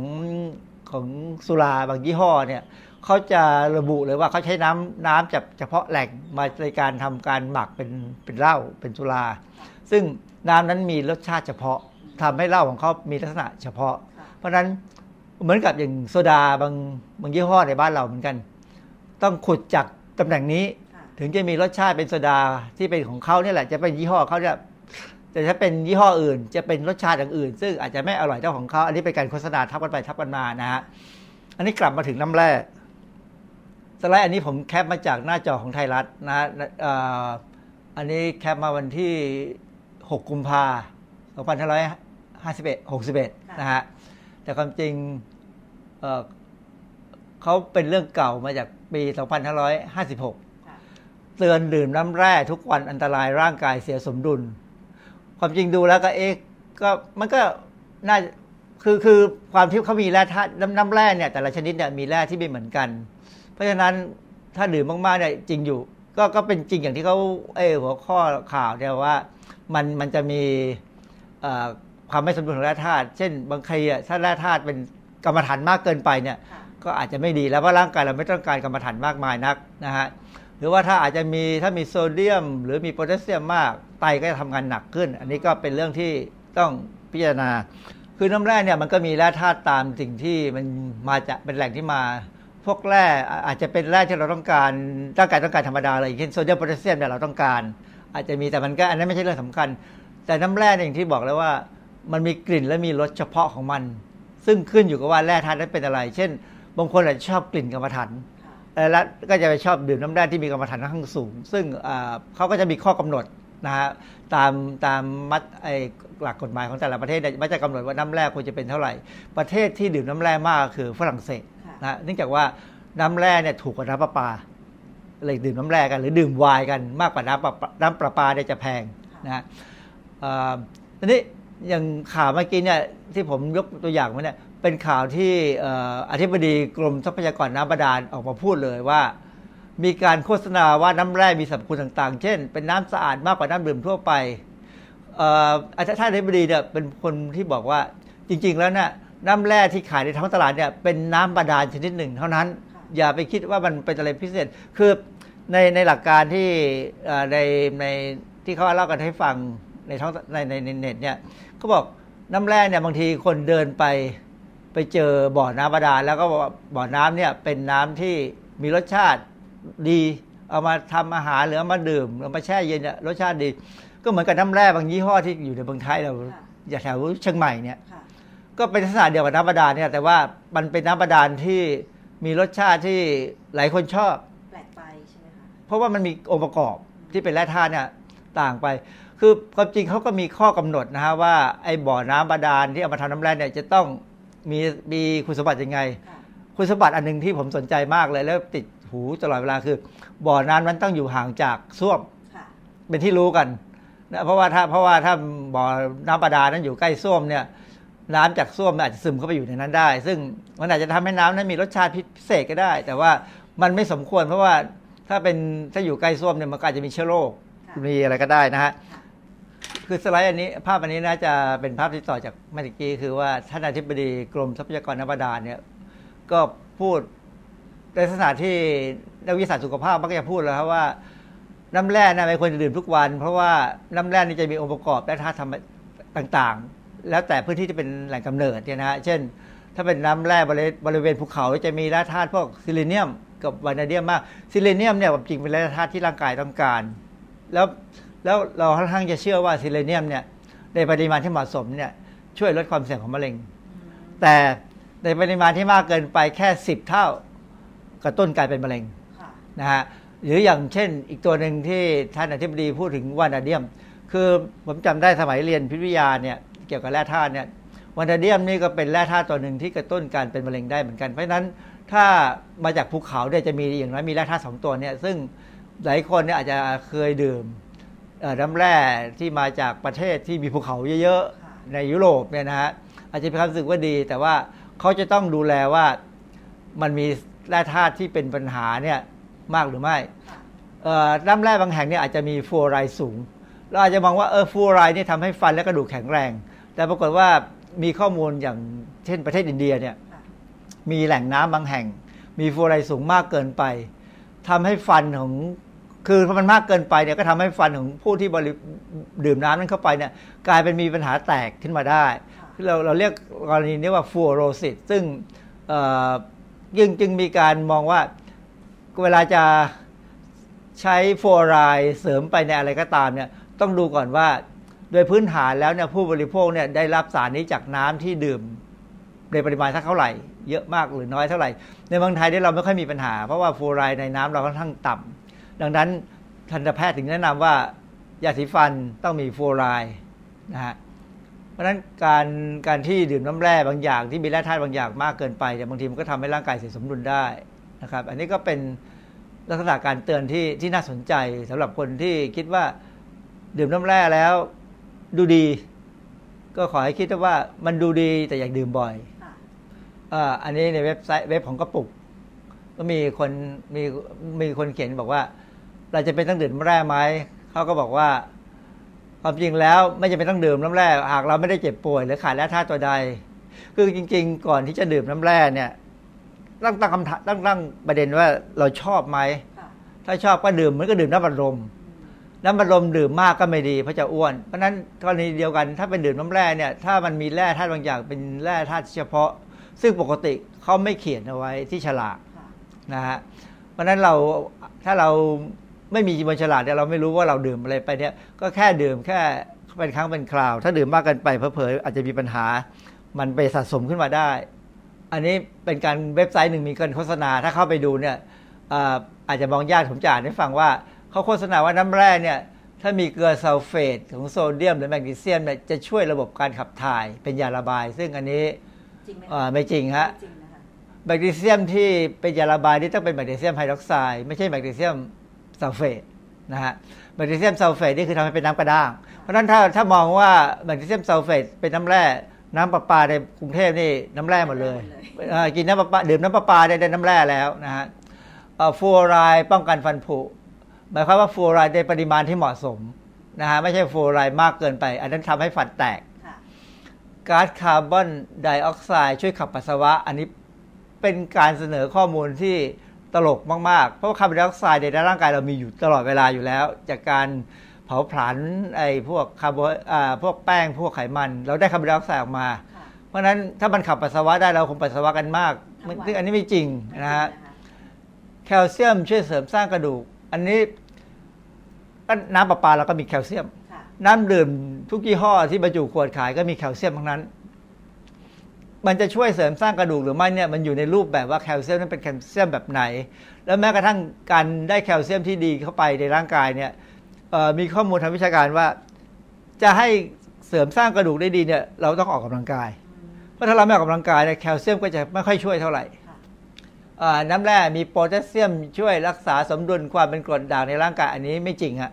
ของสุราบางยี่ห้อเนี่ย เขาจะระบุเลยว่าเขาใช้น้ำน้ำจากเฉพาะแหล่งมาในการทำการหมักเป็นเป็นเหล้าเป็นสุรา ซึ่งน้ำนั้นมีรสชาติเฉพาะทำให้เหล้าของเขามีลักษณะเฉพาะ เพราะฉะนั้นเหมือนกับอย่างโซดาบางบางยี่ห้อในบ้านเราเหมือนกัน ต้องขุดจากตำแหน่งนี้ ถึงจะมีรสชาติเป็นโซดาที่เป็นของเขาเนี่ยแหละจะเป็นยี่ห้อเขาเนี่ยแต่ถ้าเป็นยี่ห้ออื่น จะเป็นรสชาติอย่างอื่น ซึ่งอาจจะไม่อร่อยเท่าของเขาอันนี้เป็นการโฆษณาทับกันไปทับกันมานะฮะอันนี้กลับมาถึงน้ำแร่ สไลด์อันนี้ผมแคปมาจากหน้าจอของไทยรัฐนะอันนี้แคปมาวันที่ 6 กุมภาพันธ์2551 61 นะฮะ แต่ความจริงเขาเป็นเรื่องเก่ามาจากปี 2556 เตือนดื่มน้ำแร่ทุกวันอันตรายร่างกายเสียสมดุล ความจริงดูแล้วก็เอ๊ะก็มันก็น่าคือคือความที่เขามีแร่ธาตุน้ำน้ำแร่เนี่ยแต่ละชนิดเนี่ยมีแร่ที่ไม่เหมือนกัน เพราะฉะนั้นถ้าดื่มมากๆเนี่ยจริงอยู่ ก็ก็เป็นจริงอย่างที่เขาเออหัวข้อข่าวเนี่ยว่ามันมันจะมีความไม่สมดุลของแร่ธาตุเช่น บางทีอะถ้าแร่ธาตุเป็นกรรมฐานมากเกินไปเนี่ยก็อาจจะไม่ดีแล้วเพราะร่างกายเราไม่ต้องการกรรมฐานมากมายนักนะฮะหรือว่าถ้าอาจจะมีถ้ามีโซเดียม หรือมีโพแทสเซียมมากไตก็จะทำงานหนักขึ้น อันนี้ก็เป็นเรื่องที่ต้องพิจารณา คือน้ำแร่เนี่ยมันก็มีแร่ธาตุตามสิ่งที่มันมาจากเป็นแหล่งที่มา พวกแร่อาจจะเป็นแร่ที่เราต้องการร่างกายต้องการธรรมดาอะไรเช่นโซเดียมโพแทสเซียมเนี่ยเราต้องการ อาจจะมีแต่มันก็อันนั้นไม่ใช่เรื่องสำคัญ แต่น้ำแร่อย่างที่บอกแล้วว่า มันมีกลิ่นและมีรสเฉพาะของมัน ซึ่งขึ้นอยู่กับว่าแร่ธาตุนั้นเป็นอะไร เช่น บางคนอาจจะชอบกลิ่นกรรมฐานและก็จะไปชอบดื่มน้ำแร่ที่มีกรรมฐานค่อนข้างสูง ซึ่งเขาก็จะมีข้อกำหนดนะฮะตามตามมัดไอหลักกฎหมายของแต่ละประเทศมันจะกำหนดว่าน้ำแร่ควรจะเป็นเท่าไหร่ ประเทศที่ดื่มน้ำแร่มากคือฝรั่งเศส นะเนื่องจากว่าน้ำแร่เนี่ยถูกกว่าน้ำประปาเลยดื่มน้ำแร่กัน หรือดื่มไวน์กันมากกว่าน้ำประน้ำประปาเนี่ยจะแพงนะฮะทีนี้อย่างข่าวเมื่อกี้เนี่ยที่ผมยกตัวอย่างมาเนี่ยเป็นข่าวที่อธิบดีกรมทรัพยากรน้ำบาดาลออกมาพูดเลยว่า มีการโฆษณาว่าน้ำแร่มีสรรพคุณต่างๆ เช่น เป็นน้ำสะอาดมากกว่าน้ำดื่มทั่วไปอาจารย์ท่านอธิบดีเนี่ยเป็นคนที่บอกว่าจริง ๆ แล้วเนี่ย น้ำแร่ที่ขายในท้องตลาดเนี่ยเป็นน้ำบาดาลชนิดหนึ่ง เท่านั้น อย่าไปคิดว่ามันเป็นอะไรพิเศษ คือในในหลักการที่ในในที่เขาเล่ากันให้ฟังในท้องในในเน็ตเนี่ยเขาบอกน้ำแร่เนี่ยบางทีคนเดินไปไปเจอบ่อน้ำบาดาลแล้วก็บ่อน้ำเนี่ยเป็นน้ำที่มีรสชาติดีเอามาทำอาหารหรือเอามาดื่มเอามาแช่เย็นเนี่ยรสชาติดี ก็เหมือนกับน้ำแร่บางยี่ห้อที่อยู่ในเมืองไทยเราอย่างแถวเชียงใหม่เนี่ย ก็เป็นลักษณะเดียวกับน้ำบาดาลเนี่ยแต่ว่ามันเป็นน้ำบาดาลที่มีรสชาติที่หลายคนชอบ แปลกไปใช่ไหมคะ เพราะว่ามันมีองค์ประกอบที่เป็นแร่ธาตุเนี่ยต่างไป คือความจริงเขาก็มีข้อกำหนดนะฮะว่าไอ้บ่อน้ำบาดาลที่เอามาทำน้ำแร่เนี่ยจะต้องมีมีคุณสมบัติยังไง คุณสมบัติอันหนึ่งที่ผมสนใจมากเลย แล้วติดหูตลอดเวลาคือ บ่อน้ำนั้นต้องอยู่ห่างจากส้วมเป็นที่รู้กันนะเพราะว่าถ้าเพราะว่าถ้าบ่อน้ำบาดาลนั้นอยู่ใกล้ส้วมเนี่ย น้ำจากส้วมอาจจะซึมเข้าไปอยู่ในนั้นได้ ซึ่งมันอาจจะทำให้น้ำนั้นมีรสชาติพิเศษก็ได้ แต่ว่ามันไม่สมควรเพราะว่าถ้าเป็นถ้าอยู่ใกล้ส้วมเนี่ยมันอาจจะมีเชื้อโรคมีอะไรก็ได้นะฮะคือสไลด์อันนี้ภาพอันนี้น่าจะเป็นภาพที่ต่อจากเมื่อกี้คือว่าท่านอธิบดีกรมทรัพยากรน้ำบาดาลเนี่ยก็พูดในลักษณะที่นักวิทยาศาสตร์สุขภาพมักจะพูดแล้วครับว่าน้ำแร่นะไม่ควรจะดื่มทุกวัน เพราะว่าน้ำแร่นี่จะมีองค์ประกอบและธาตุธรรมต่างๆ แล้วแต่พื้นที่ที่เป็นแหล่งกำเนิดเนี่ยนะฮะเช่น ถ้าเป็นน้ำแร่บริเวณภูเขาจะมีแร่ธาตุพวกซีลีเนียมกับวานาเดียมมากซีลีเนียมเนี่ยจริงเป็นแร่ธาตุที่ร่างกายต้องการ แล้วแล้วเราค่อนข้างจะเชื่อว่าซีลีเนียมเนี่ยในปริมาณที่เหมาะสมเนี่ยช่วยลดความเสี่ยงของมะเร็ง แต่ในปริมาณที่มากเกินไปแค่ 10 เท่ากระตุ้นกลายเป็นมะเร็งนะฮะหรืออย่างเช่นอีกตัวหนึ่งที่ท่านอธิบดีพูดถึงวานาเดียม คือผมจำได้สมัยเรียนพิทยาเนี่ย เกี่ยวกับแร่ธาตุเนี่ยวานเดียมนี่ก็เป็นแร่ธาตุตัวหนึ่งที่กระตุ้นการเป็นมะเร็งได้เหมือนกัน เพราะฉะนั้นถ้ามาจากภูเขาเนี่ยจะมีอย่างน้อยมีแร่ธาตุสองตัวเนี่ยซึ่งหลายคนเนี่ยอาจจะเคยดื่มน้ำแร่ที่มาจากประเทศที่มีภูเขาเยอะๆ ในยุโรปเนี่ยนะฮะอาจจะมีความรู้สึกว่าดี แต่ว่าเขาจะต้องดูแลว่ามันมีแร่ธาตุที่เป็นปัญหาเนี่ยมากหรือไม่น้ำแร่บางแห่งเนี่ยอาจจะมีฟลูออไรด์สูง เราอาจจะมองว่าเออฟลูออไรด์นี่ยทำให้ฟันและกระดูกแข็งแรง แต่ปรากฏว่ามีข้อมูลอย่างเช่นประเทศอินเดียเนี่ยมีแหล่งน้ำบางแห่ง มีฟลูออไรด์สูงมากเกินไปทำให้ฟันของคือพอมันมากเกินไปเนี่ยก็ทำให้ฟันของผู้ที่บริดื่มน้ำนั้นเข้าไปเนี่ยกลายเป็นมีปัญหาแตกขึ้นมาได้ เราเราเรียกกรณีนี้ว่าฟูโรซิสซึ่งยิ่งจึงมีการมองว่าเวลาจะใช้ฟูออไรด์เสริมไปในอะไรก็ตามเนี่ยต้องดูก่อนว่า โดยพื้นฐานแล้วเนี่ยผู้บริโภคเนี่ยได้รับสารนี้จากน้ำที่ดื่ม ในปริมาณเท่าไหร่ เยอะมากหรือน้อยเท่าไหร่ ในเมืองไทยที่เราไม่ค่อยมีปัญหา เพราะว่าฟูออไรด์ในน้ำเราค่อนข้างต่ำดังนั้นทันตแพทย์ถึงแนะนำว่ายาสีฟันต้องมีฟูออไรด์นะฮะเพราะฉะนั้นการการที่ดื่มน้ำแร่บางอย่างที่มีแร่ธาตุบางอย่างมากเกินไปเนี่ยบางทีมันก็ทำให้ร่างกายเสียสมดุลได้นะครับ อันนี้ก็เป็นลักษณะการเตือนที่ที่น่าสนใจสำหรับคนที่คิดว่าดื่มน้ำแร่แล้ว ดูดี ก็ขอให้คิดว่ามันดูดีแต่อยากดื่มบ่อยอันนี้ในเว็บไซต์เว็บของกระปุก ก็มีคนมีมีคนเขียนบอกว่า เราจะเป็นต้องดื่มน้ำแร่ไหมเขาก็บอกว่าความจริงแล้วไม่จำเป็นต้องดื่มน้ำแร่หากเราไม่ได้เจ็บป่วยหรือขาดแร่ธาตุตัวใด คือจริง ๆ ก่อนที่จะดื่มน้ำแร่เนี่ยตั้งตั้งคำถามตั้งตั้งประเด็นว่าเราชอบไหมถ้าชอบก็ดื่มมันก็ดื่มน้ำบัดลม น้ำบัดลมดื่มมากก็ไม่ดีเพราะจะอ้วน เพราะนั้นกรณีเดียวกันถ้าเป็นดื่มน้ำแร่เนี่ยถ้ามันมีแร่ธาตุบางอย่างเป็นแร่ธาตุเฉพาะ ซึ่งปกติเขาไม่เขียนเอาไว้ที่ฉลากนะฮะเพราะนั้นเราถ้าเราไม่มีบนฉลากเนี่ยเราไม่รู้ว่าเราดื่มอะไรไปเนี่ยก็แค่ดื่มแค่เป็นครั้งเป็นคราว ถ้าดื่มมากเกินไปเพอๆอาจจะมีปัญหา มันไปสะสมขึ้นมาได้ อันนี้เป็นการเว็บไซต์หนึ่งมีการโฆษณา ถ้าเข้าไปดูเนี่ยอาจจะมองยากผมจะอ่านให้ฟังว่า เขาโฆษณาว่าน้ำแร่เนี่ยถ้ามีเกลือซัลเฟตของโซเดียมหรือแมกนีเซียมเนี่ยจะช่วยระบบการขับถ่ายเป็นยาระบาย ซึ่งอันนี้ไม่จริงฮะแมกนีเซียมที่เป็นยาระบายนี่ต้องเป็นแมกนีเซียมไฮดรอกไซด์ไม่ใช่แมกนีเซียมซัลเฟตนะฮะแมกนีเซียมซัลเฟตนี่คือทำให้เป็นน้ำกระด้าง เพราะฉะนั้นถ้าถ้ามองว่าแมกนีเซียมซัลเฟตเป็นน้ำแร่น้ำประปาในกรุงเทพนี่น้ำแร่หมดเลย กินน้ำประปาดื่มน้ำประปาได้ได้น้ำแร่แล้วนะฮะฟลูออไรด์ป้องกันฟันผุ หมายความว่าฟลูออไรด์ในปริมาณที่เหมาะสมนะฮะไม่ใช่ฟลูออไรด์มากเกินไป อันนั้นทำให้ฟันแตกก๊าซคาร์บอนไดออกไซด์ช่วยขับปัสสาวะ อันนี้เป็นการเสนอข้อมูลที่ตลกมาก ๆ เพราะว่าคาร์บอนไดออกไซด์ในร่างกายเรามีอยู่ตลอดเวลาอยู่แล้ว จากการเผาผลาญไอ้พวก carbo อ่าพวกแป้งพวกไขมัน เราได้คาร์บอนไดออกไซด์ออกมา เพราะฉะนั้นถ้ามันขับปัสสาวะได้เราคงปัสสาวะกันมากซึ่งอันนี้ไม่จริงนะฮะแคลเซียมช่วยเสริมสร้างกระดูก อันนี้น้ำประปาเราก็มีแคลเซียม น้ำดื่มทุกยี่ห้อที่บรรจุขวดขายก็มีแคลเซียมทั้งนั้น มันจะช่วยเสริมสร้างกระดูกหรือไม่เนี่ยมันอยู่ในรูปแบบว่าแคลเซียมนั้นเป็นแคลเซียมแบบไหน แล้วแม้กระทั่งการได้แคลเซียมที่ดีเข้าไปในร่างกายเนี่ยมีข้อมูลทางวิชาการว่า จะให้เสริมสร้างกระดูกได้ดีเนี่ยเราต้องออกกำลังกาย เพราะถ้าเราไม่ออกกำลังกายเนี่ยแคลเซียมก็จะไม่ค่อยช่วยเท่าไหร่ น้ำแร่มีโพแทสเซียมช่วยรักษาสมดุลความเป็นกรดด่างในร่างกายอันนี้ไม่จริงฮะ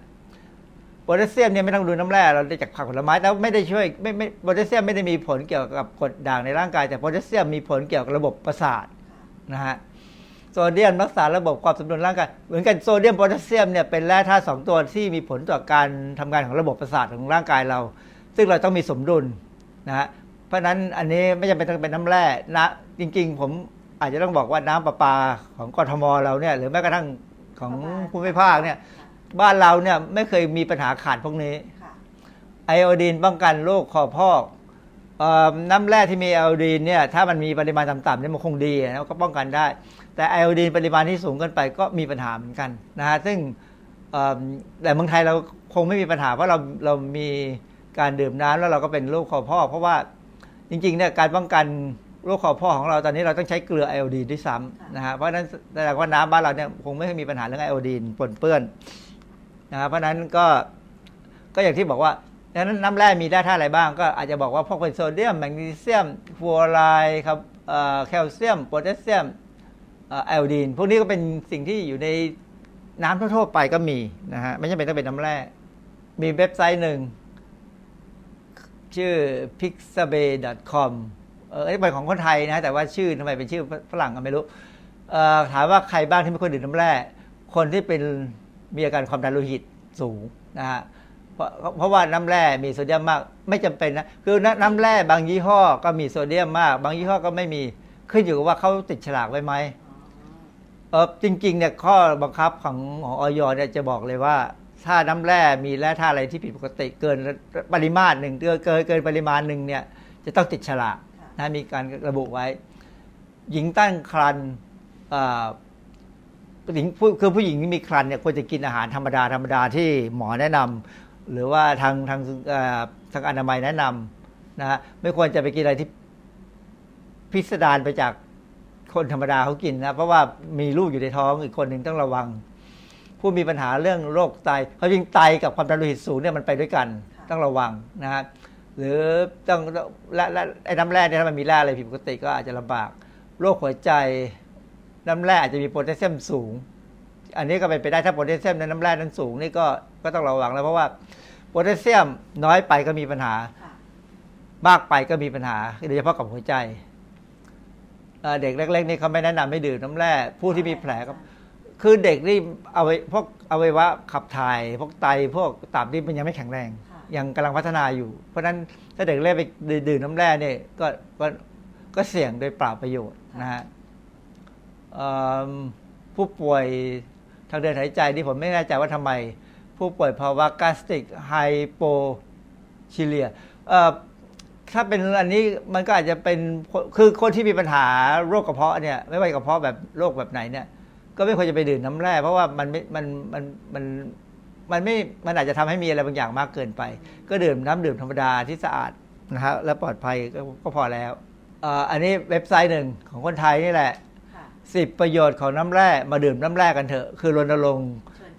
โพแทสเซียมเนี่ยไม่ต้องดื่มน้ำแร่เราได้จากผักผลไม้แล้วไม่ได้ช่วยไม่ไม่โพแทสเซียมไม่ได้มีผลเกี่ยวกับกรดด่างในร่างกาย แต่โพแทสเซียมมีผลเกี่ยวกับระบบประสาทนะฮะโซเดียมรักษาระบบความสมดุลร่างกายเหมือนกันโซเดียมโพแทสเซียมเนี่ยเป็นแร่ธาตุสองตัวที่มีผลต่อการทำงานของระบบประสาทของร่างกายเรา ซึ่งเราต้องมีสมดุลนะฮะเพราะนั้นอันนี้ไม่จำเป็นต้องเป็นน้ำแร่นะจริง ๆ ผม อาจจะต้องบอกว่าน้ำประปาของกรทมเราเนี่ย หรือแม้กระทั่งของภูมิภาคเนี่ย บ้านเราเนี่ยไม่เคยมีปัญหาขาดพวกนี้ไอโอดีนป้องกันโรคคอพอกน้ำแร่ที่มีไอโอดีนเนี่ยถ้ามันมีปริมาณต่ำๆเนี่ยมันคงดีแล้วก็ป้องกันได้ แต่ไอโอดีนปริมาณที่สูงเกินไปก็มีปัญหาเหมือนกันนะฮะซึ่งแต่เมืองไทยเราคงไม่มีปัญหาเพราะเราเรามีการดื่มน้ำแล้วเราก็เป็นโรคคอพอกเพราะว่าจริงๆเนี่ยการป้องกัน โรคคอพ่อของเราตอนนี้เราต้องใช้เกลือไอโอดีนด้วยซ้ำนะฮะเพราะฉะนั้นแสดงว่าน้ำบ้านเราเนี่ยคงไม่มีปัญหาเรื่องไอโอดีนปนเปื้อนนะเพราะฉะนั้นก็ก็อย่างที่บอกว่าดังนั้นน้ำแร่มีได้ท่าอะไรบ้าง ก็อาจจะบอกว่าพวกเป็นโซเดียม แมกนีเซียมฟูออไรด์ครับแคลเซียมโพแทสเซียมไอโอดีนพวกนี้ก็เป็นสิ่งที่อยู่ในน้ำทั่วๆไปก็มีนะฮะไม่จำเป็นต้องเป็นน้ำแร่ มีเว็บไซต์หนึ่ง ชื่อ pixabay.com เออเป็นของคนไทยนะ แต่ว่าชื่อทำไมเป็นชื่อฝรั่งก็ไม่รู้ถามว่าใครบ้างที่ไม่ควรดื่มน้ำแร่ คนที่เป็นมีอาการความดันโลหิตสูงนะฮะเพราะเพราะว่าน้ำแร่มีโซเดียมมากไม่จำเป็นนะคือน้ำแร่บางยี่ห้อก็มีโซเดียมมาก บางยี่ห้อก็ไม่มีขึ้นอยู่กับว่าเขาติดฉลากไว้ไหมเออจริงๆเนี่ยข้อบังคับของของออยเนี่ยจะบอกเลยว่า ถ้าน้ำแร่มีแร่ธาตุอะไรที่ผิดปกติเกินปริมาตรหนึ่งเกินเกินปริมาณหนึ่งเนี่ยจะต้องติดฉลาก นะมีการระบุไว้ หญิงตั้งครรภ์หญิงคือผู้หญิงที่มีครรภ์เนี่ยควรจะกินอาหารธรรมดาธรรมดาที่หมอแนะนำหรือว่าทางทางทางอนามัยแนะนำนะฮะไม่ควรจะไปกินอะไรที่พิสดารไปจากคนธรรมดาเขากินนะเพราะว่ามีลูกอยู่ในท้องอีกคนหนึ่งต้องระวัง ผู้มีปัญหาเรื่องโรคไตเขาจริงไตกับความดันโลหิตสูงเนี่ยมันไปด้วยกัน ต้องระวังนะฮะ หรือต้องและและไอ้น้ำแร่เนี่ยถ้ามันมีแร่อะไรผิดปกติก็อาจจะลำบากโรคหัวใจน้ำแร่อาจจะมีโพแทสเซียมสูง อันนี้ก็เป็นไปได้ถ้าโพแทสเซียมในน้ำแร่นั้นสูงนี่ก็ก็ต้องระวังแล้วเพราะว่าโพแทสเซียมน้อยไปก็มีปัญหามากไปก็มีปัญหาโดยเฉพาะกับหัวใจเด็กเล็กๆนี่เขาไม่แนะนำให้ดื่มน้ำแร่ผู้ที่มีแผลก็คือเด็กนี่เอาไว้พวกอวัยวะขับถ่าย พวกไตพวกตับนี่มันยังไม่แข็งแรง ยังกำลังพัฒนาอยู่ เพราะฉะนั้นถ้าเด็กเล่ไปดื่มน้ำแร่เนี่ยก็ก็ก็เสี่ยงโดยเปล่าประโยชน์นะฮะผู้ป่วยทางเดินหายใจที่ผมไม่แน่ใจว่าทำไม ผู้ป่วยภาวะกาสติกไฮโปชิเลียถ้าเป็นอันนี้มันก็อาจจะเป็นคือคนที่มีปัญหาโรคกระเพาะเนี่ยไม่ว่ากระเพาะแบบโรคแบบไหนเนี่ยก็ไม่ควรจะไปดื่มน้ำแร่เพราะว่ามันมันมันมัน มันไม่มันอาจจะทำให้มีอะไรบางอย่างมากเกินไป ก็ดื่มน้ำดื่มธรรมดาที่สะอาดนะครับและปลอดภัยก็พอแล้วอันนี้เว็บไซต์หนึ่งของคนไทยนี่แหละสิบประโยชน์ของน้ำแร่มาดื่มน้ำแร่กันเถอะคือรณรงค์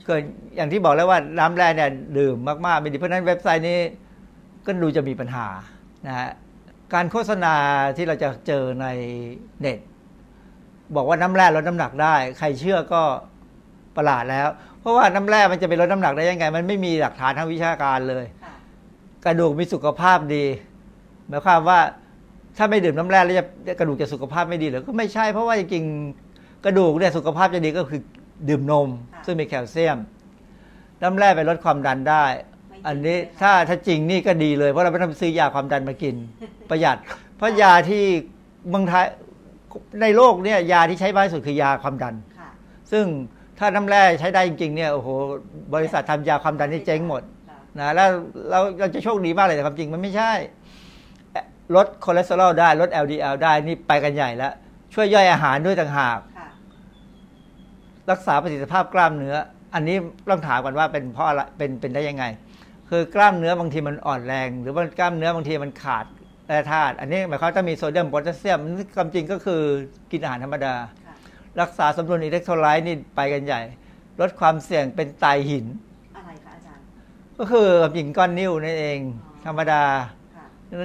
เกิดอย่างที่บอกแล้วว่าน้ำแร่เนี่ยดื่มมากๆไม่ดีเพราะนั้นเว็บไซต์นี้ก็ดูจะมีปัญหานะฮะการโฆษณาที่เราจะเจอในเน็ต บอกว่าน้ำแร่ลดน้ำหนักได้ ใครเชื่อก็ประหลาดแล้ว เพราะว่าน้ำแร่มันจะไปลดน้ำหนักได้ยังไง มันไม่มีหลักฐานทางวิชาการเลย กระดูกมีสุขภาพดี หมายความว่าถ้าไม่ดื่มน้ำแร่แล้วจะกระดูกจะสุขภาพไม่ดีหรือก็ไม่ใช่เพราะว่าจริงๆกระดูกเนี่ยสุขภาพจะดีก็คือดื่มนม ซึ่งมีแคลเซียม น้ำแร่ไปลดความดันได้ อันนี้ถ้าถ้าจริงนี่ก็ดีเลย เพราะเราไม่ต้องซื้อยาความดันมากิน ประหยัด เพราะยาที่เมืองไทยในโลกเนี่ยยาที่ใช้มากที่สุดคือยาความดัน ซึ่ง ถ้าน้ำแร่ใช้ได้จริงๆเนี่ยโอ้โหบริษัททำยาความดันนี่เจ๊งหมดนะแล้วเราเราจะโชคดีมากเลยแต่ความจริงมันไม่ใช่ลดคอเลสเตอรอลได้ลด LDL ได้นี่ไปกันใหญ่แล้ว ช่วยย่อยอาหารด้วยต่างหาก รักษาประสิทธิภาพกล้ามเนื้อ อันนี้ต้องถามกันว่าเป็นเพราะอะไรเป็นเป็นได้ยังไง คือกล้ามเนื้อบางทีมันอ่อนแรง หรือว่ากล้ามเนื้อบางทีมันขาดแร่ธาตุอันนี้หมายความว่ามีโซเดียมโพแทสเซียมความจริงก็คือกินอาหารธรรมดา รักษาสมดุลอิเล็กโทรไลต์นี่ไปกันใหญ่ ลดความเสี่ยงเป็นไตหิน อะไรคะอาจารย์ ก็คือจริงก้อนนิ้วนั่นเอง ธรรมดา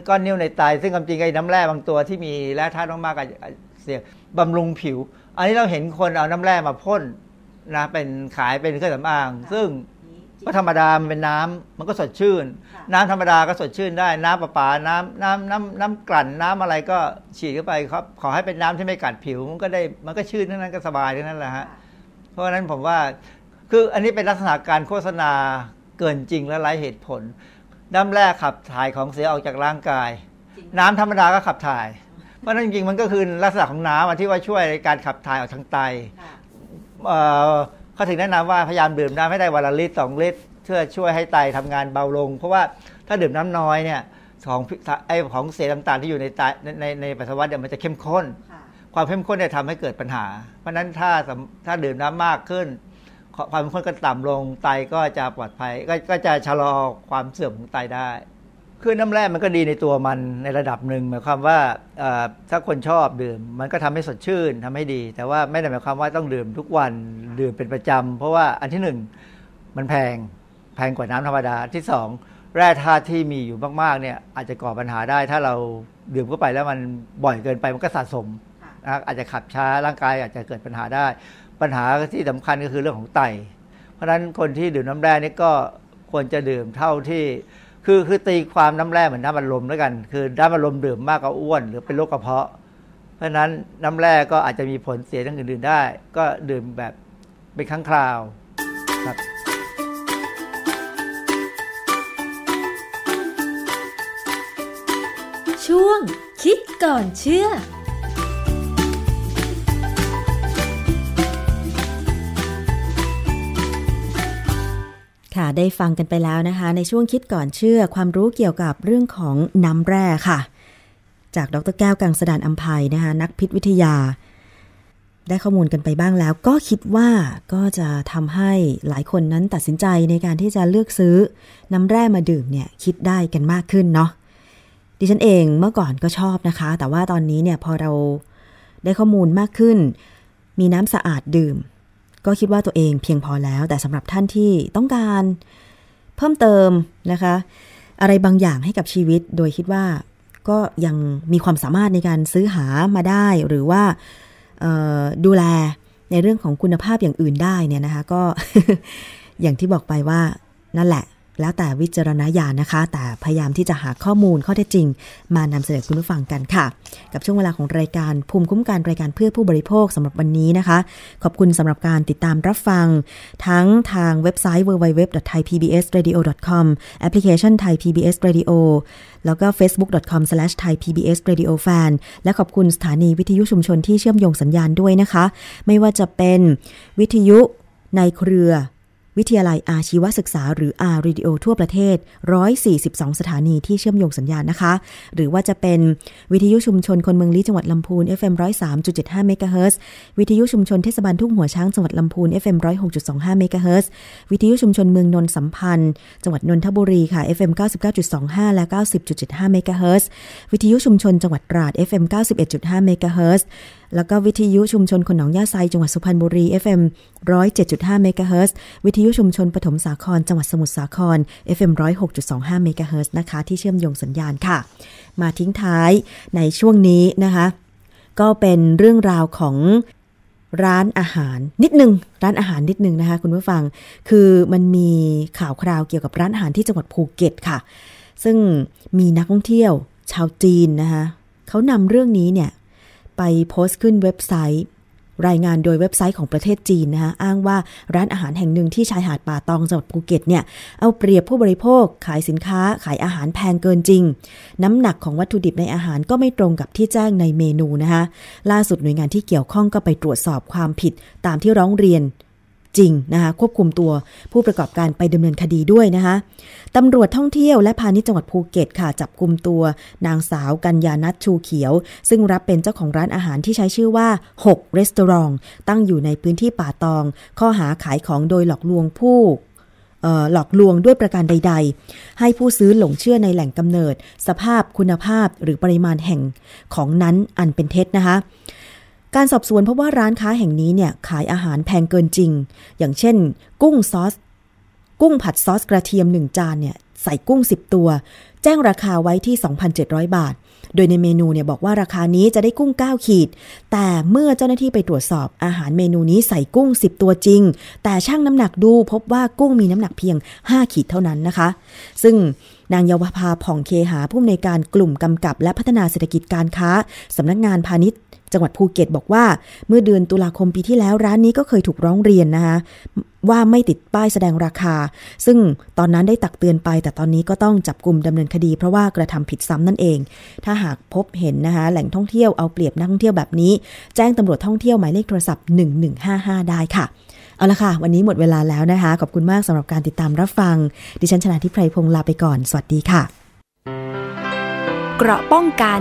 ก้อนนิ้วในไตซึ่งความจริงไอ้น้ำแร่บางตัวที่มีแร่ธาตุมากๆเสียบำรุงผิว อันนี้เราเห็นคนเอาน้ำแร่มาพ่นนะเป็นขายเป็นเครื่องสำอาง ซึ่ง ก็ธรรมดามันเป็นน้ำมันก็สดชื่น น้ำธรรมดาก็สดชื่นได้ น้ำประปา น้ำน้ำน้ำน้ำกลั่นน้ำอะไรก็ฉีดเข้าไปครับ ขอให้เป็นน้ำที่ไม่กัดผิวมันก็ได้มันก็ชื่นทั้งนั้นก็สบายทั้งนั้นแหละฮะเพราะฉะนั้นผมว่าคืออันนี้เป็นลักษณะการโฆษณาเกินจริงและไร้เหตุผล น้ำแร่ขับถ่ายของเสียออกจากร่างกาย น้ำธรรมดาก็ขับถ่าย เพราะนั้นจริงๆมันก็คือลักษณะของน้ำที่ว่าช่วยในการขับถ่ายออกทางไต เขาถึงแนะนำว่าพยายามดื่มน้ำให้ได้วันละลิตรสองลิตรเพื่อช่วยให้ไตทำงานเบาลง เพราะว่าถ้าดื่มน้ำน้อยเนี่ยของไอของเสียต่างๆที่อยู่ในไตในในปัสสาวะเนี่ยมันจะเข้มข้น ความเข้มข้นเนี่ยทำให้เกิดปัญหา เพราะนั้นถ้าถ้าดื่มน้ำมากขึ้น ความเข้มข้นก็ต่ำลงไตก็จะปลอดภัยกก็จะชะลอความเสื่อมของไตได้ คือน้ำแร่มันก็ดีในตัวมันในระดับหนึ่งหมายความว่าถ้าคนชอบดื่ม มันก็ทำให้สดชื่นทำให้ดี แต่ว่าไม่ได้หมายความว่าต้องดื่มทุกวันดื่มเป็นประจำเพราะว่าอันที่หนึ่งมันแพงแพงกว่าน้ำธรรมดาที่สองแร่ธาตุที่มีอยู่มากๆเนี่ยอาจจะก่อปัญหาได้ ถ้าเราดื่มเข้าไปแล้วมันบ่อยเกินไปมันก็สะสมนะอาจจะขับช้าร่างกายอาจจะเกิดปัญหาได้ ปัญหาที่สำคัญก็คือเรื่องของไต เพราะฉะนั้นคนที่ดื่มน้ำแร่นี่ก็ควรจะดื่มเท่าที่ คือคือตีความน้ำแร่เหมือนน้ำมันลมแล้วกัน คือน้ำมันลมดื่มมากก็อ้วน หรือเป็นโรคกระเพาะ เพราะฉะนั้นน้ำแร่ก็อาจจะมีผลเสียทั้งอื่นๆได้ ก็ดื่มแบบเป็นครั้งคราวครับช่วงคิดก่อนเชื่อ ค่ะ ได้ฟังกันไปแล้วนะคะ ในช่วงคิดก่อนเชื่อความรู้เกี่ยวกับเรื่องของน้ำแร่ค่ะ จากดรแก้วกังสดานอัมภัยนะคะนักพิษวิทยา ได้ข้อมูลกันไปบ้างแล้ว ก็คิดว่าก็จะทำให้หลายคนนั้นตัดสินใจในการที่จะเลือกซื้อน้ำแร่มาดื่มเนี่ยคิดได้กันมากขึ้นเนาะดิฉันเองเมื่อก่อนก็ชอบนะคะ แต่ว่าตอนนี้เนี่ยพอเราได้ข้อมูลมากขึ้น มีน้ำสะอาดดื่ม ก็คิดว่าตัวเองเพียงพอแล้ว แต่สำหรับท่านที่ต้องการเพิ่มเติมนะคะ อะไรบางอย่างให้กับชีวิต โดยคิดว่าก็ยังมีความสามารถในการซื้อหามาได้ หรือว่าดูแลในเรื่องของคุณภาพอย่างอื่นได้เนี่ยนะคะ ก็อย่างที่บอกไปว่านั่นแหละ แล้วแต่วิจารณญาณนะคะ แต่พยายามที่จะหาข้อมูลข้อเท็จจริง มานำเสนอคุณผู้ฟังกันค่ะ กับช่วงเวลาของรายการภูมิคุ้มกันรายการเพื่อผู้บริโภคสำหรับวันนี้นะคะ ขอบคุณสำหรับการติดตามรับฟัง ทั้งทางเว็บไซต์ www.thaipbsradio.com แอปพลิเคชัน Thai PBS Radio แล้วก็ facebook.com/thaipbsradiofan และขอบคุณสถานีวิทยุชุมชนที่เชื่อมโยงสัญญาณด้วยนะคะ ไม่ว่าจะเป็นวิทยุในเครือ วิทยาลัยอาชีวศึกษาหรือ R-Radio ทั่วประเทศ 142 สถานีที่เชื่อมโยงสัญญาณนะคะ หรือว่าจะเป็นวิทยุชุมชนคนเมืองลี้จังหวัดลำพูน FM 103.75เมกะเฮิรตซ์วิทยุชุมชนเทศบาลทุ่งหัวช้างจังหวัดลำพูน FM 106.25เมกะเฮิรตซ์วิทยุชุมชนเมืองนนท์สัมพันธ์ จังหวัดนนทบุรีค่ะ FM 99.25 และ 90.75เมกะเฮิรตซ์วิทยุชุมชนจังหวัดตราด FM 91.5เมกะเฮิรตซ์ แล้วก็วิทยุชุมชนคนหนองหญ้าไซจังหวัดสุพรรณบุรี FM 107.5เมกะเฮิรตซ์วิทยุชุมชนปฐมสาคร จังหวัดสมุทรสาคร FM 106.25เมกะเฮิรตซ์นะคะ ที่เชื่อมโยงสัญญาณค่ะ มาทิ้งท้ายในช่วงนี้นะคะ ก็เป็นเรื่องราวของร้านอาหารนิดนึง ร้านอาหารนิดนึงนะคะ คุณผู้ฟังคือมันมีข่าวคราวเกี่ยวกับร้านอาหารที่จังหวัดภูเก็ตค่ะ ซึ่งมีนักท่องเที่ยวชาวจีนนะคะเขานำเรื่องนี้เนี่ย ไปโพสต์ขึ้นเว็บไซต์ รายงานโดยเว็บไซต์ของประเทศจีนนะคะอ้างว่าร้านอาหารแห่งหนึ่งที่ชายหาดป่าตองจังหวัดภูเก็ตเนี่ยเอาเปรียบผู้บริโภค ขายสินค้าขายอาหารแพงเกินจริง น้ำหนักของวัตถุดิบในอาหารก็ไม่ตรงกับที่แจ้งในเมนูนะคะล่าสุดหน่วยงานที่เกี่ยวข้องก็ไปตรวจสอบความผิดตามที่ร้องเรียน จริงนะคะควบคุมตัวผู้ประกอบการไปดำเนินคดีด้วยนะคะตำรวจท่องเที่ยวและพาณิชย์จังหวัดภูเก็ตค่ะ จับกลุ่มตัวนางสาวกัญญานัทชูเขียว ซึ่งรับเป็นเจ้าของร้านอาหารที่ใช้ชื่อว่า6 Restaurant ตั้งอยู่ในพื้นที่ป่าตอง ข้อหาขายของโดยหลอกลวงผู้หลอกลวงด้วยประการใด ๆ ให้ผู้ซื้อหลงเชื่อในแหล่งกำเนิด สภาพคุณภาพหรือปริมาณแห่งของนั้นอันเป็นเท็จนะคะ การสอบสวนพบว่าร้านค้าแห่งนี้เนี่ยขายอาหารแพงเกินจริง อย่างเช่น กุ้งซอส กุ้งผัดซอสกระเทียม 1 จานเนี่ยใส่กุ้ง 10 ตัว แจ้งราคาไว้ที่ 2,700 บาท โดยในเมนูเนี่ยบอกว่าราคานี้จะได้กุ้ง 9 ขีด แต่เมื่อเจ้าหน้าที่ไปตรวจสอบอาหารเมนูนี้ใส่กุ้ง 10 ตัวจริง แต่ช่างน้ำหนักดูพบว่ากุ้งมีน้ำหนักเพียง 5 ขีดเท่านั้นนะคะ ซึ่งนางเยาวภาผ่องเคหาผู้อำนวยการกลุ่มกำกับและพัฒนาเศรษฐกิจการค้าสำนักงานพาณิชย์ จังหวัดภูเก็ตบอกว่า เมื่อเดือนตุลาคมปีที่แล้วร้านนี้ก็เคยถูกร้องเรียนนะคะว่าไม่ติดป้ายแสดงราคา ซึ่งตอนนั้นได้ตักเตือนไป แต่ตอนนี้ก็ต้องจับกลุ่มดำเนินคดี เพราะว่ากระทำผิดซ้ำนั่นเอง ถ้าหากพบเห็นนะคะแหล่งท่องเที่ยวเอาเปรียบนักท่องเที่ยวแบบนี้ แจ้งตำรวจท่องเที่ยวหมายเลขโทรศัพท์ 1155 ได้ค่ะเอาละค่ะ วันนี้หมดเวลาแล้วนะคะ ขอบคุณมากสำหรับการติดตามรับฟัง ดิฉันชนะทิพไพรพงศ์ลาไปก่อน สวัสดีค่ะ เกราะป้องกัน